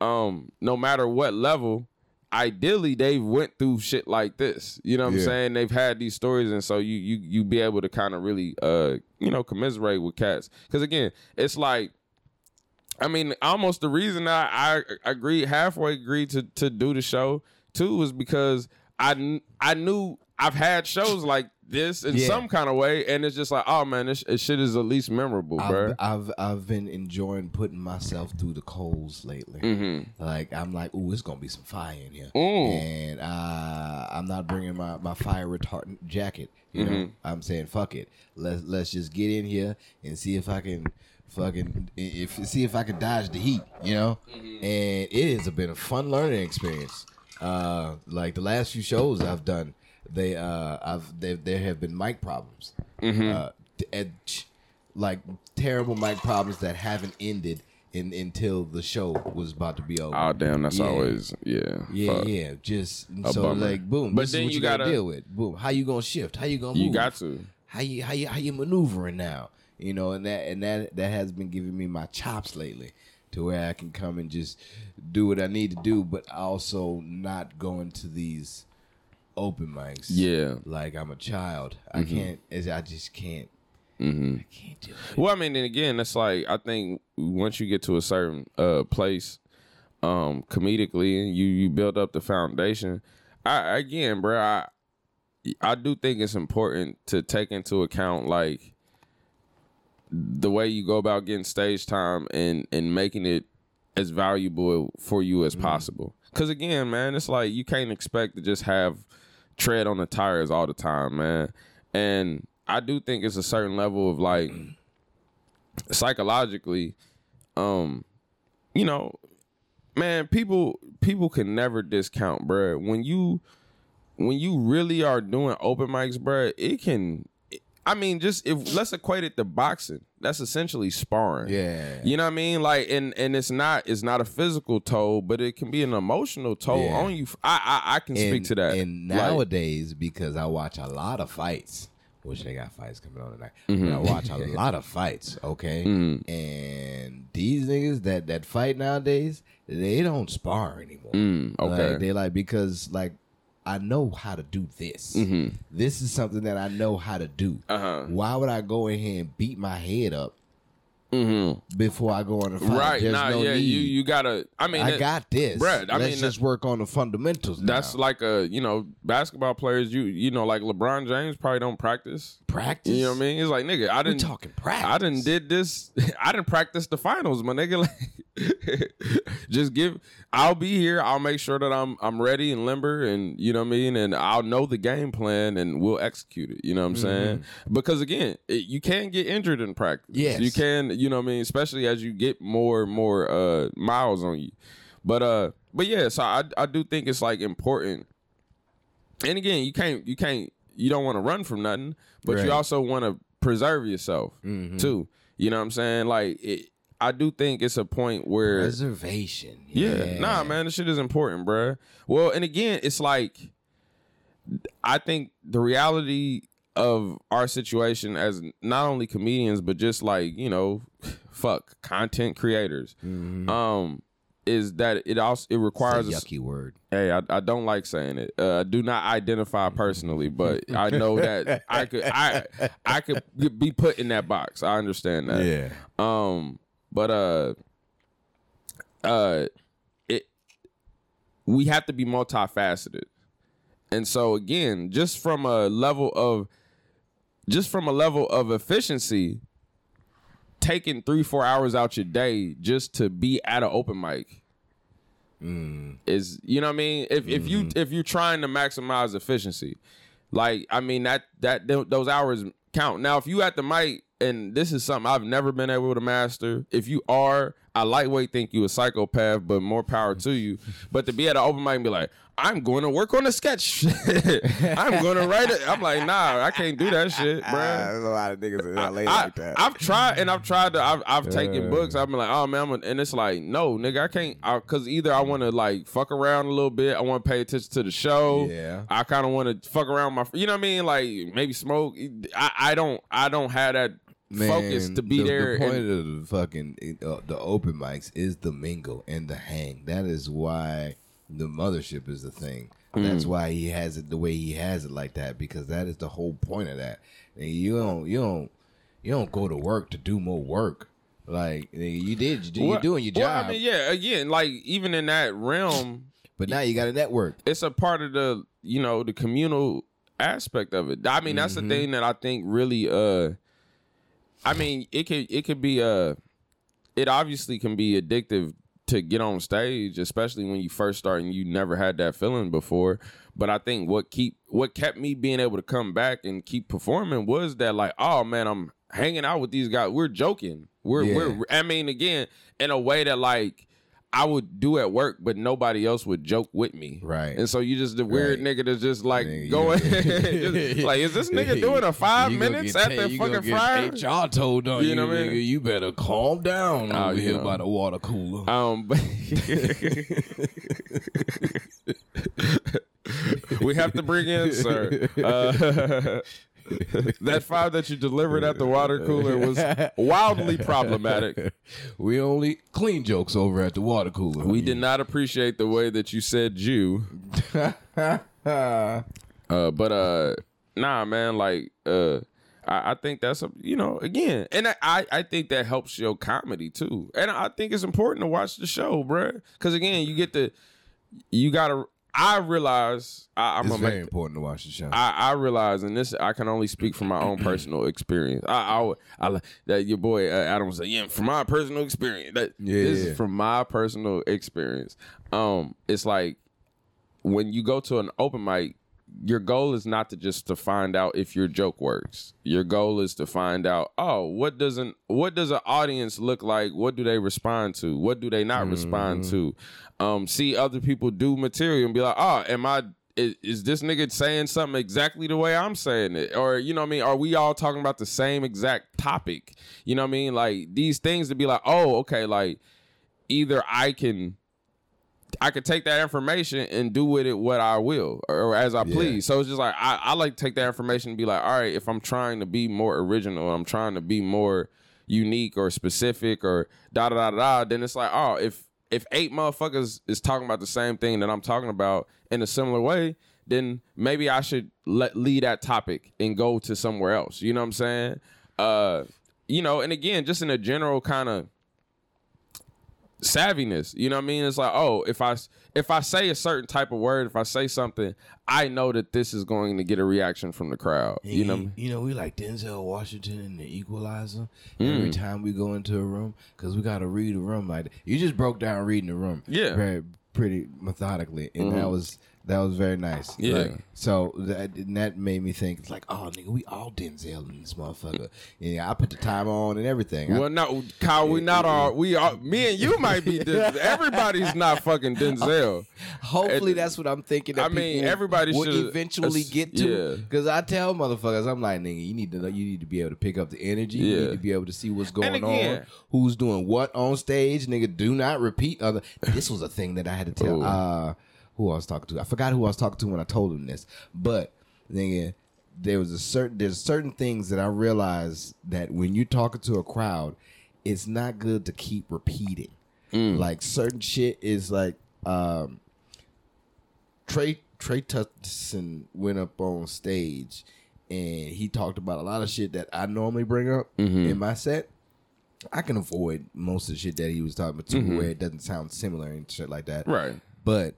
um, no matter what level, ideally they went through shit like this. You know what I'm saying? They've had these stories, and so you you you be able to kind of really uh you know commiserate with cats. Because again, it's like. I mean, almost the reason I, I agreed halfway agreed to to do the show too was because I I knew I've had shows like this in Yeah. some kind of way, and it's just like, oh man, this, this shit is at least memorable, bro. I've, I've I've been enjoying putting myself through the coals lately. Mm-hmm. Like I'm like, ooh, it's gonna be some fire in here, Mm. and uh, I'm not bringing my, my fire retardant jacket. You know, Mm-hmm. I'm saying fuck it. Let's let's just get in here and see if I can fucking if see if I can dodge the heat. You know, Mm-hmm. and it has been a fun learning experience. Uh, like the last few shows I've done, they uh, I've they, there have been mic problems. Mm-hmm. Uh, and like terrible mic problems that haven't ended in, until the show was about to be over. Oh damn, that's Yeah. always yeah. Yeah, fuck. yeah. Just A so bummer. like boom. But this then is what you you, gotta, gotta- deal with. Boom. How you gonna shift? How you gonna move? You got to. How you how you how you maneuvering now? You know, and that and that that has been giving me my chops lately, to where I can come and just do what I need to do, but also not go into these open mics. Yeah. like I'm a child. I Mm-hmm. can't. as I just can't. I can't do it. Well, I mean, and again, it's like I think once you get to a certain uh place, um, comedically, and you you build up the foundation. I again, bro, I I do think it's important to take into account like the way you go about getting stage time and and making it as valuable for you as possible. Because again, man, it's like you can't expect to just have tread on the tires all the time, man. And I do think it's a certain level of like psychologically, um, you know, man, people people can never discount, bruh. When you when you really are doing open mics, bruh, it can. I mean, just if let's equate it to boxing. That's essentially sparring. Yeah. You know what I mean? Like, and and it's not it's not a physical toll, but it can be an emotional toll Yeah. on you. I I, I can speak to that. And Like, nowadays, because I watch a lot of fights, which they got fights coming on tonight, Mm-hmm. but I watch a lot of fights. Okay, and these niggas that that fight nowadays, they don't spar anymore. Mm, okay. Like, they like because like. I know how to do this. Mm-hmm. This is something that I know how to do. Uh-huh. Why would I go in here and beat my head up Mhm. before I go on the fight? right? There's Nah, no yeah, need. you you gotta. I mean, I that- got this. Bruh, I Let's mean, just work on the fundamentals. That's now. like a you know basketball players. You you know like LeBron James probably don't practice. practice. You know what I mean? It's like nigga, I We're didn't talking practice. I didn't did this. I didn't practice the finals, my nigga. Like, just give. I'll be here. I'll make sure that I'm I'm ready and limber, and you know what I mean. And I'll know the game plan, and we'll execute it. You know what I'm saying? Because again, it, you can get injured in practice. Yes. you can. You know what I mean? Especially as you get more and more uh, miles on you. But uh, but yeah. So I I do think it's like important. And again, you can't you can't you don't want to run from nothing, but Right. you also want to preserve yourself too. You know what I'm saying? Like it, I do think it's a point where reservation. yeah, nah, man, this shit is important, bruh. Well, and again, it's like I think the reality of our situation as not only comedians but just like you know, fuck content creators, um, is that it also it requires a yucky word. Hey, I, I don't like saying it. Uh, I do not identify personally, but I know that I could I I could be put in that box. I understand that. Yeah. Um, but uh, uh, it we have to be multifaceted, and so again, just from a level of just from a level of efficiency, taking three four hours out your day just to be at an open mic is you know what I mean. If if you if you're trying to maximize efficiency, like I mean that that th- those hours count. Now if you at the mic and this is something I've never been able to master. If you are, I lightweight think you a psychopath, but more power to you. But to be at an open mic and be like, I'm going to work on a sketch. I'm going to write it. I'm like, nah, I can't do that shit, Ah, bruh. there's a lot of niggas in LA I, like that. I've tried and I've tried to. I've, I've taken books. I've been like, oh man, I'm a, and it's like, no, nigga, I can't. Because either I want to like fuck around a little bit. I want to pay attention to the show. Yeah. I kind of want to fuck around my. You know what I mean? Like maybe smoke. I, I don't. I don't have that focus Man, to be the, there. The point and- of the fucking uh, the open mics is the mingle and the hang. That is why the mothership is the thing. That's Mm. why he has it the way he has it like that because that is the whole point of that. And you don't you don't you don't go to work to do more work. Like you did you do you're doing your well, job, I mean, yeah. Again, like even in that realm, but now you got a network. it's a part of the you know the communal aspect of it. I mean, that's Mm-hmm. the thing that I think really. uh I mean, it could it could be uh it obviously can be addictive to get on stage, especially when you first start and you never had that feeling before. But I think what keep what kept me being able to come back and keep performing was that like, oh man, I'm hanging out with these guys. We're joking. We're Yeah. we're I mean, again, in a way that like I would do at work, but nobody else would joke with me. Right. And so you just the weird Right. nigga that's just like Nigga, going just, like, is this nigga doing a five You minutes at the fucking fryer? HR told on You you, know what I mean? nigga. You better calm down Oh, over here know. by the water cooler. Um, we have to bring in, sir. Uh, that file that you delivered at the water cooler was wildly problematic. We only clean jokes over at the water cooler. We did not appreciate the way that you said Jew. Uh, but uh, nah, man, like uh. I, I think that's a you know again, and I, I I think that helps your comedy too, and I think it's important to watch the show, bruh. Because again, you get the you gotta. I realize I, I'm It's very make important to watch the show. I, I realize, and this I can only speak from my own personal experience. I, I, I that your boy uh, Adam was like, yeah, from my personal experience. That Yeah, this yeah. is from my personal experience. Um, it's like when you go to an open mic, your goal is not to just to find out if your joke works. Your goal is to find out, oh, what doesn't what does an audience look like? What do they respond to? What do they not respond to? Um, see other people do material and be like, oh, am I is, is this nigga saying something exactly the way I'm saying it? Or you know what I mean? Are we all talking about the same exact topic? You know what I mean? Like these things to be like, oh, okay, like either I can I could take that information and do with it what I will or, as I please. So it's just like I, I like to take that information and be like, all right, if I'm trying to be more original, I'm trying to be more unique or specific or da da da da, then it's like, oh, if if eight motherfuckers is talking about the same thing that I'm talking about in a similar way, then maybe I should let leave that topic and go to somewhere else. You know what I'm saying? Uh, you know, and again, just in a general kind of savviness. You know what I mean? It's like, oh, if I if I say a certain type of word, if I say something, I know that this is going to get a reaction from the crowd. You know, you know, we like Denzel Washington and the Equalizer Mm. every time we go into a room because we got to read a room like that. You just broke down reading the room, Yeah. Mm-hmm. very pretty methodically, and that was that was very nice. Yeah. Like, so that and that made me think it's like, oh nigga, we all Denzel in this motherfucker. Yeah, I put the time on and everything. I- Well, no, Kyle, we not all. We are. Me and you might be. Den- everybody's not fucking Denzel. Hopefully, And- that's what I'm thinking. That I mean, everybody would should- eventually that's- get to. yeah. Because I tell motherfuckers, I'm like, nigga, you need to know, you need to be able to pick up the energy. You Yeah. need to be able to see what's going again- on, who's doing what on stage. Nigga, do not repeat other. This was a thing that I had to tell. Ooh. Uh, who I was talking to? I forgot who I was talking to when I told him this, but nigga. There was a certain there's certain things that I realized that when you're talking to a crowd, it's not good to keep repeating. Mm. Like certain shit is like um Trey Trey Tutson went up on stage and he talked about a lot of shit that I normally bring up Mm-hmm. in my set. I can avoid most of the shit that he was talking about too, where it doesn't sound similar and shit like that. Mm-hmm. Right. But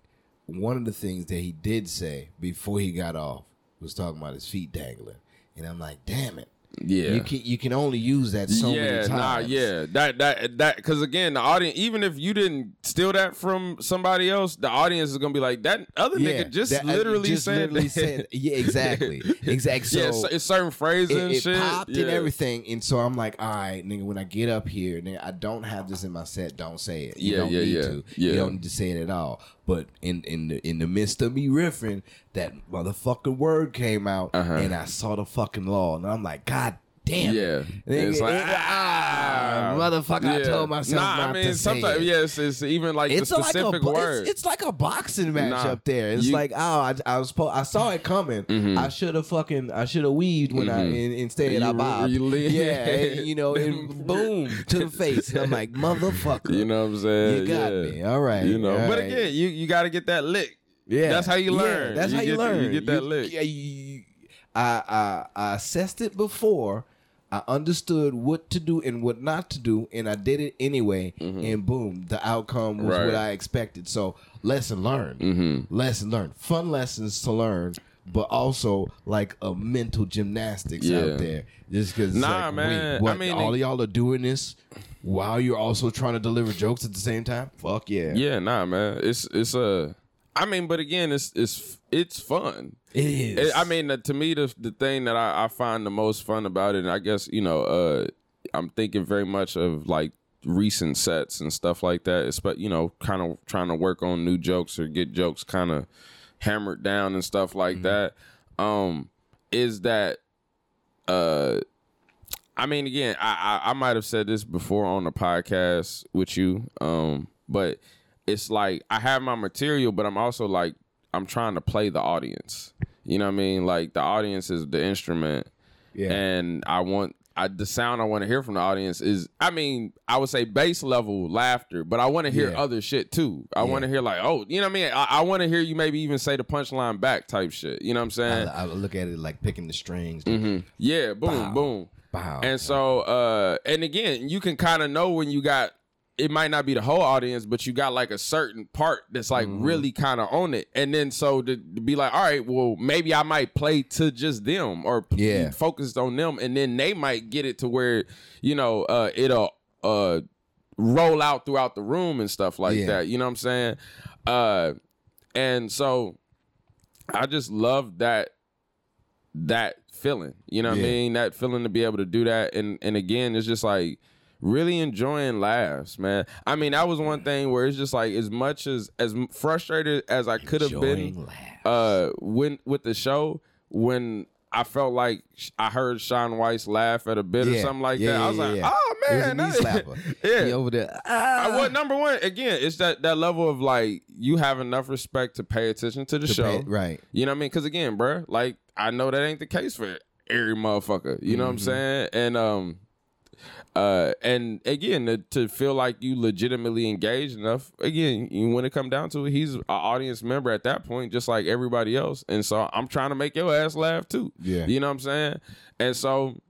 one of the things that he did say before he got off was talking about his feet dangling, and I'm like, damn it, Yeah. you can you can only use that so yeah, many times. nah, yeah, that that that because again, the audience, even if you didn't steal that from somebody else, the audience is gonna be like, that other nigga just that- uh, literally just said, literally said yeah, exactly, exactly. yeah, So it's, it's certain phrases it, and it shit. popped yeah. and everything, and so I'm like, all right, nigga, when I get up here, nigga, I don't have this in my set. Don't say it. You Yeah, don't yeah, need yeah, to. yeah. You don't need to say it at all. But in in the in the midst of me riffing, that motherfucking word came out, Uh-huh. and I saw the fucking law, and I'm like, God damn. Yeah. Nigga, it's like it- ah, ah, motherfucker, I told myself Nah, not I mean, sometimes yes, it's even like It's the like a specific word. It's, it's like a boxing match Nah. up there. It's You- like oh, I, I was po- I saw it coming. I should have fucking I should have weaved when I in, instead Mm-hmm. You- I bobbed. lean- yeah, and, you know, and boom to the face. And I'm like motherfucker. you know what I'm saying? You got yeah. me. All right. You know, all but right. again, you you got to get that lick. yeah, that's how you Yeah, learn. that's You how you get- learn. you get that lick. yeah, you- I, I I assessed it before. I understood what to do and what not to do, and I did it anyway. And boom, the outcome was Mm-hmm. Right. what I expected. So lesson learned. Mm-hmm. Lesson learned. Fun lessons to learn, but also like a mental gymnastics Yeah. out there. Just because, Nah, like, man. Wait, what, I mean, all it- y'all are doing this while you're also trying to deliver jokes at the same time. Fuck yeah, Yeah, nah, man. It's it's a. I mean, but again, it's it's it's fun. it is. It- I mean, uh, to me, the the thing that I, I find the most fun about it, and I guess you know, uh, I'm thinking very much of like recent sets and stuff like that. It's but you know, kind of trying to work on new jokes or get jokes kind of hammered down and stuff like that. Um, is that uh. I mean, again, I, I I might have said this before on the podcast with you, um, but it's like I have my material, but I'm also like I'm trying to play the audience. You know what I mean? Like the audience is the instrument, yeah. and I want I the sound I want to hear from the audience is I mean I would say base level laughter, but I want to hear Yeah. other shit too. I want to hear like oh you know what I mean? I, I want to hear you maybe even say the punchline back type shit. You know what I'm saying? I, I look at it like picking the strings. yeah, boom, Bow. boom. Bow. And so, uh, and again, you can kind of know when you got. It might not be the whole audience, but you got like a certain part that's like Mm-hmm. really kind of on it, and then so to, to be like, all right, well, maybe I might play to just them or Yeah. focused on them, and then they might get it to where you know uh, it'll uh, roll out throughout the room and stuff like Yeah. that. You know what I'm saying? Uh, and so I just love that that feeling. You know what I mean? That feeling to be able to do that. And and again, it's just like really enjoying laughs, man. I mean, that was one thing where it's just like as much as as frustrated as I could have been Enjoying laughs. uh when with the show when I felt like I heard Shaun Weiss laugh at a bit or something like Yeah, that. I was yeah, like, yeah. oh It was a man, that- yeah, He over there. I, Ah. well, number one, again, it's that that level of like you have enough respect to pay attention to the To show, pay- right. You know what I mean? Because again, bruh, like I know that ain't the case for every motherfucker. You know what I'm Mm-hmm. saying? And um, uh, and again, to, to feel like you legitimately engaged enough. Again, you, when it come down to it, he's an audience member at that point, just like everybody else. And so I'm trying to make your ass laugh too. Yeah. you know what I'm saying? And so,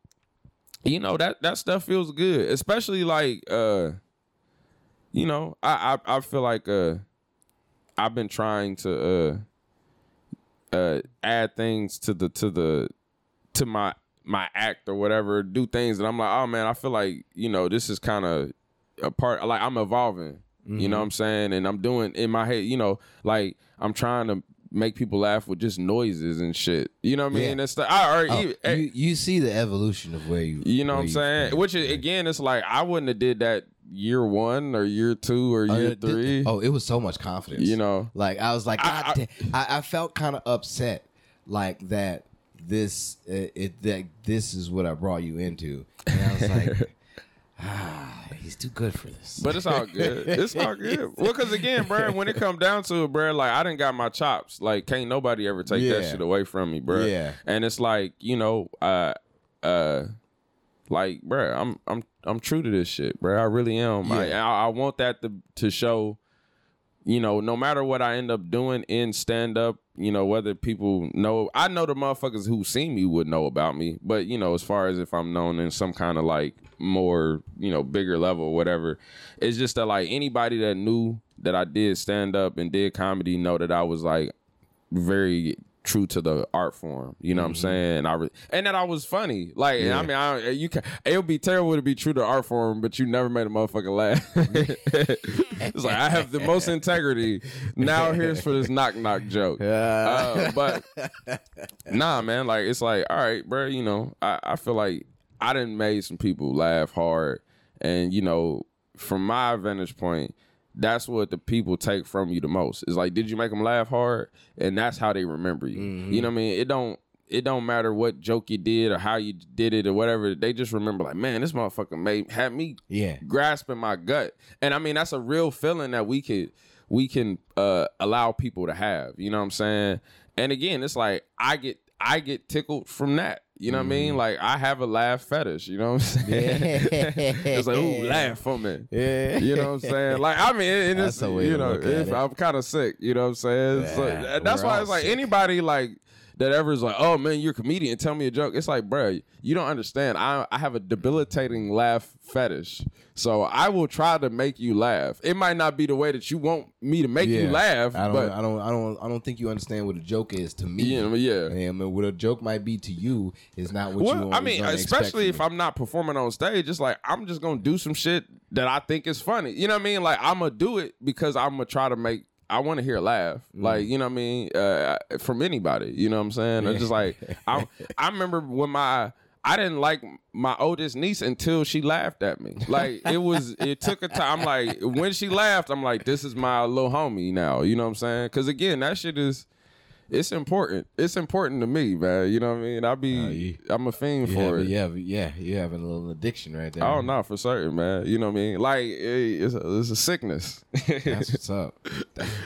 you know that that stuff feels good, especially like uh you know, I I, I feel like uh, I've been trying to uh, uh, add things to the to the to my my act or whatever, do things that I'm like, oh man, I feel like you know this is kind of a part. Like I'm evolving. You know what I'm saying? And I'm doing in my head, you know, like I'm trying to make people laugh with just noises and shit. You know what I mean? Yeah. That's the I or Oh, even- eh, you, you see the evolution of where you. you know what I'm saying? Which is, again, it's like I wouldn't have did that year one or year two or Oh, year did- three. oh, it was so much confidence. You know. like I was like, I- God. I, I felt kind of upset, like that. This it, it that this is what I brought you into, and I was like, ah, he's too good for this. But it's all good. It's all good. Well, because again, bro, when it come down to it, bro, like I didn't got my chops. Like, can't nobody ever take that shit away from me, bro. Yeah. And it's like, you know, uh, uh, like, bro, I'm I'm I'm true to this shit, bro. I really am. I, Yeah. I I want that to to show. You know, no matter what I end up doing in stand up, you know, whether people know, I know the motherfuckers who see me would know about me. But, you know, as far as if I'm known in some kind of like more, you know, bigger level whatever, it's just that like anybody that knew that I did stand up and did comedy know that I was like very true to the art form. You know what I'm saying? I re- and that I was funny. Like I mean, I, you can. It would be terrible to be true to art form, but you never made a motherfucker laugh. it's like I have the most integrity. Now here's for this knock knock joke. Uh, but nah, man. Like it's like all right, bro. You know, I, I feel like I didn't made some people laugh hard, and you know, from my vantage point, that's what the people take from you the most. Is like, did you make them laugh hard? And that's how they remember you. You know what I mean? It don't. It don't matter what joke you did or how you did it or whatever. They just remember, like, man, this motherfucker made had me yeah, grasping my gut. And I mean, that's a real feeling that we could we can uh allow people to have. You know what I'm saying? And again, it's like I get I get tickled from that. You know what I mean? Mm. Like I have a laugh fetish. You know what I'm saying? it's like, ooh, laugh for me. yeah. You know what I'm saying? Like I mean, That's it's you know, it. I'm kind of sick. You know what I'm saying? so that's why it's like sick. anybody like that ever is like, oh man, you're a comedian. Tell me a joke. It's like, bruh, you don't understand. I I have a debilitating laugh fetish, so I will try to make you laugh. It might not be the way that you want me to make you laugh, I don't, but I don't, I don't, I don't think you understand what a joke is to me. Yeah, yeah. And what a joke might be to you is not what you Well, want. I mean, especially if I'm not performing on stage, it's like I'm just gonna do some shit that I think is funny. You know what I mean? Like I'm gonna do it because I'm gonna try to make. I want to hear a laugh, Mm. like you know what I mean, uh, from anybody. You know what I'm saying? It's just like I. I remember when my. I didn't like my oldest niece until she laughed at me. Like it was, it took a time. I'm like, when she laughed, I'm like, this is my little homie now. You know what I'm saying? Because again, that shit is, it's important. It's important to me, man. You know what I mean? I be, you- I'm a fiend yeah, for but it. yeah, yeah, you have a little addiction right there. Oh no, for certain, man. You know what I mean? Like it- it's a, it's a sickness. That's what's up.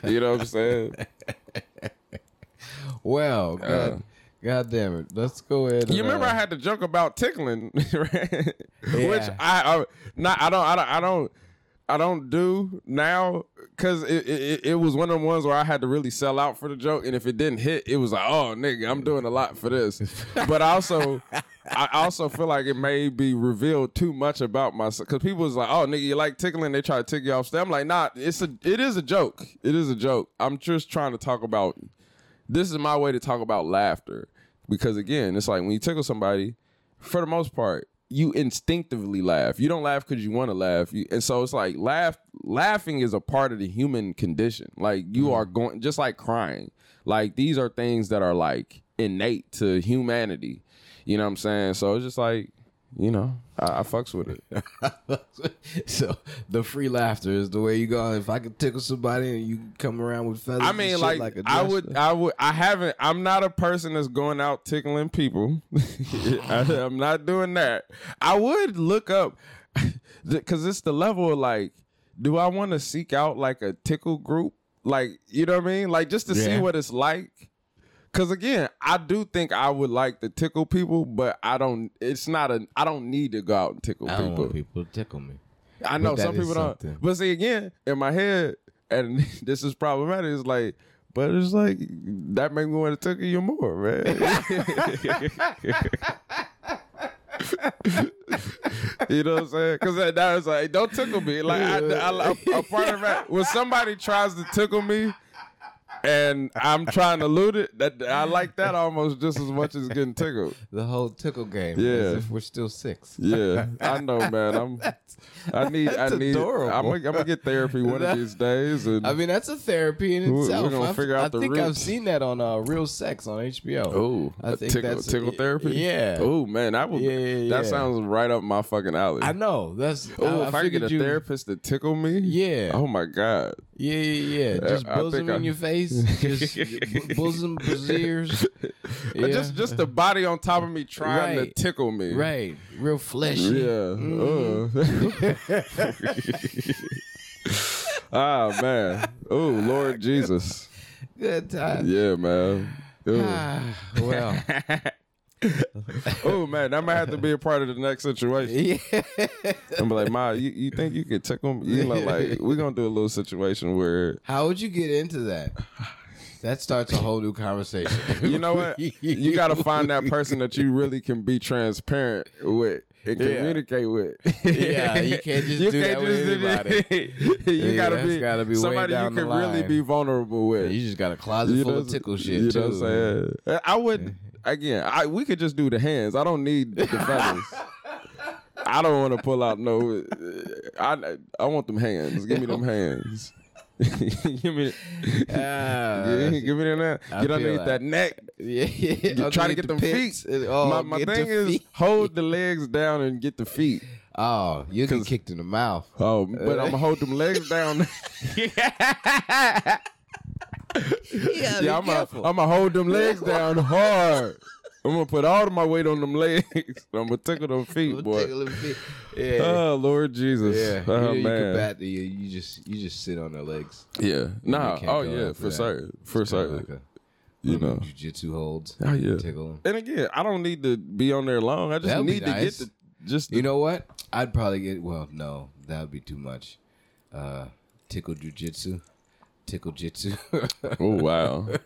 you know what I'm saying? Well, God, God damn it. Let's go ahead. You remember uh, I had to joke about tickling, right? Which I, I not I don't I don't I don't I don't do now because it, it it was one of the ones where I had to really sell out for the joke, and if it didn't hit, it was like, oh nigga, I'm doing a lot for this. but also, I also feel like it may be revealed too much about myself because people was like, oh nigga, you like tickling? They try to tick you off stage. I'm like, nah, it's a it is a joke. It is a joke. I'm just trying to talk about. This is my way to talk about laughter because again, it's like when you tickle somebody, for the most part, you instinctively laugh. You don't laugh because you want to laugh. You, and so it's like laugh laughing is a part of the human condition. Like you mm-hmm. are going just like crying. Like these are things that are like innate to humanity. You know what I'm saying? So it's just like, you know, I, I fucks with it. so the free laughter is the way you go. If I could tickle somebody and you come around with feathers, I and mean, shit like, like a I would, I would, I haven't. I'm not a person that's going out tickling people. I, am not doing that. I would look up because it's the level of like, do I want to seek out like a tickle group? Like, you know what I mean? Like just to see what it's like. Cause again, I do think I would like to tickle people, but I don't. It's not a. I don't need to go out and tickle I don't people. want people to tickle me. I know some people don't. But see, again, in my head, and this is problematic. It's like, but it's like that make me want to tickle you more, man. you know what I'm saying? Because that, that was like, don't tickle me. Like, I, I, I, a part of that when somebody tries to tickle me, and I'm trying to loot it. That I like that almost just as much as getting tickled. The whole tickle game. Yeah. As if we're still six. Yeah, I know, man. I'm. I need. I need. adorable. I'm, gonna- I'm gonna get therapy one of these days, and I mean, that's a therapy in We're- we're itself. gonna I've- figure out I the think I've seen that on uh, Real Sex on HBO. oh, I think tickle, that's tickle therapy. Yeah. Oh man, that would. Yeah, yeah, That yeah. sounds right up my fucking alley. I know. That's. Oh, if I, could get a you- therapist to tickle me, Yeah. Oh my god. Yeah, yeah, yeah. Just I bosom I- in your face. Just b- bosom, braziers. Yeah. Just just the body on top of me trying Right. to tickle me. right. Real fleshy. Yeah. Uh. ah man. Oh Lord Jesus. Good time. Yeah, man. Ooh. Ah, well. oh man, that might have to be a part of the next situation. yeah. I'm like, Ma, you, you think you could tickle me? You know, like we're gonna do a little situation where How would you get into that? That starts a whole new conversation. you know what? You gotta find that person that you really can be transparent with and Yeah. communicate with. Yeah, you can't just do that with anybody. you Yeah, gotta be gotta be somebody you can really be vulnerable with. You just got a closet You full know of tickle shit you too. know what I'm saying? I would again. I we could just do the hands. I don't need the feathers. I don't want to pull out no. I I want them hands. Give me them hands. give me, Ah, give, me- give me that. Get underneath that. that neck. yeah, yeah. Try to get the them pits. feet. Oh, my my thing is feet. hold the legs down and get the feet. Oh, you get kicked in the mouth. Oh, but I'm gonna hold them legs down. Yeah, yeah, I'm gonna hold them legs down hard. I'm gonna put all of my weight on them legs. I'm gonna tickle them feet, boy. Yeah. Oh Lord Jesus. yeah, Oh you, you man. the, you, you just you just sit on their legs. Yeah. Nah. Oh yeah. For that. certain. For certain. like a you know. jujitsu holds. Oh yeah. Tickle 'em. And again, I don't need to be on there long. I just That'd need to get the just You know what? I'd probably get. Well, no, that would be too much. Uh, tickle jujitsu, tickle jitsu. Oh wow.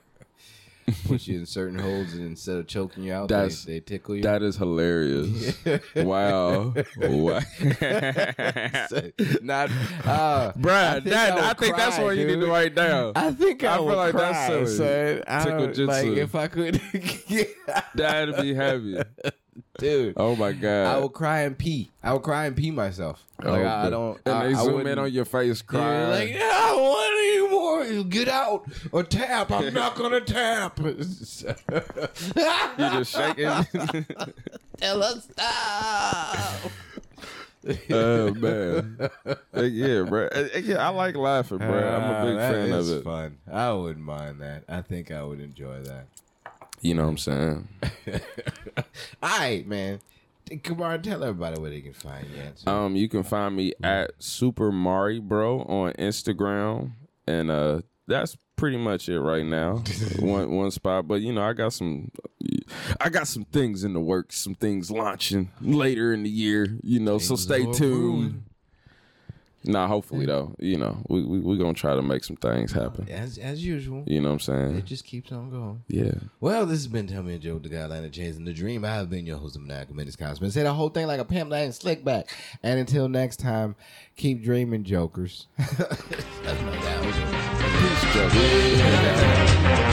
Put you in certain holds, and instead of choking you out, That's- they, they tickle you. That is hilarious. wow. wow. Not, uh, Brad, think that, I I, think that's cry, what you need to write down. I think I, I feel would like that's cry, silly. son. Tickle don't- like if I could, That'd be heavy. dude. Oh my god. I would cry and pee. I would cry and pee myself. Like Oh, I, I don't. And I, they I zoom in on your face crying. like, "Yeah, I want any. You Get out or tap. I'm not gonna tap. you just shaking. Tell us stop. oh man. Uh, yeah, bro. Uh, Yeah, I like laughing, bro. I'm a big Ah, that fan of it. Fun. I wouldn't mind that. I think I would enjoy that. You know what I'm saying? All right, man. Kamari, tell everybody where they can find you. at. Um, you can find me at Super Mari Bro on Instagram, and uh, that's pretty much it right now. one one spot, but you know, I got some, I got some things in the works, some things launching later in the year. You know, so stay tuned. brewing. Nah, hopefully though, you know, we we we gonna try to make some things happen. as as usual. You know what I'm saying? It just keeps on going. Yeah. Well, this has been Tell Me a Joke, the guideline of chasing the dream. I have been your host of Maniacal Menace Cosman. Say the whole thing like a pimp and slick back. And until next time, keep dreaming, jokers. That's my guy. Peace, Joe.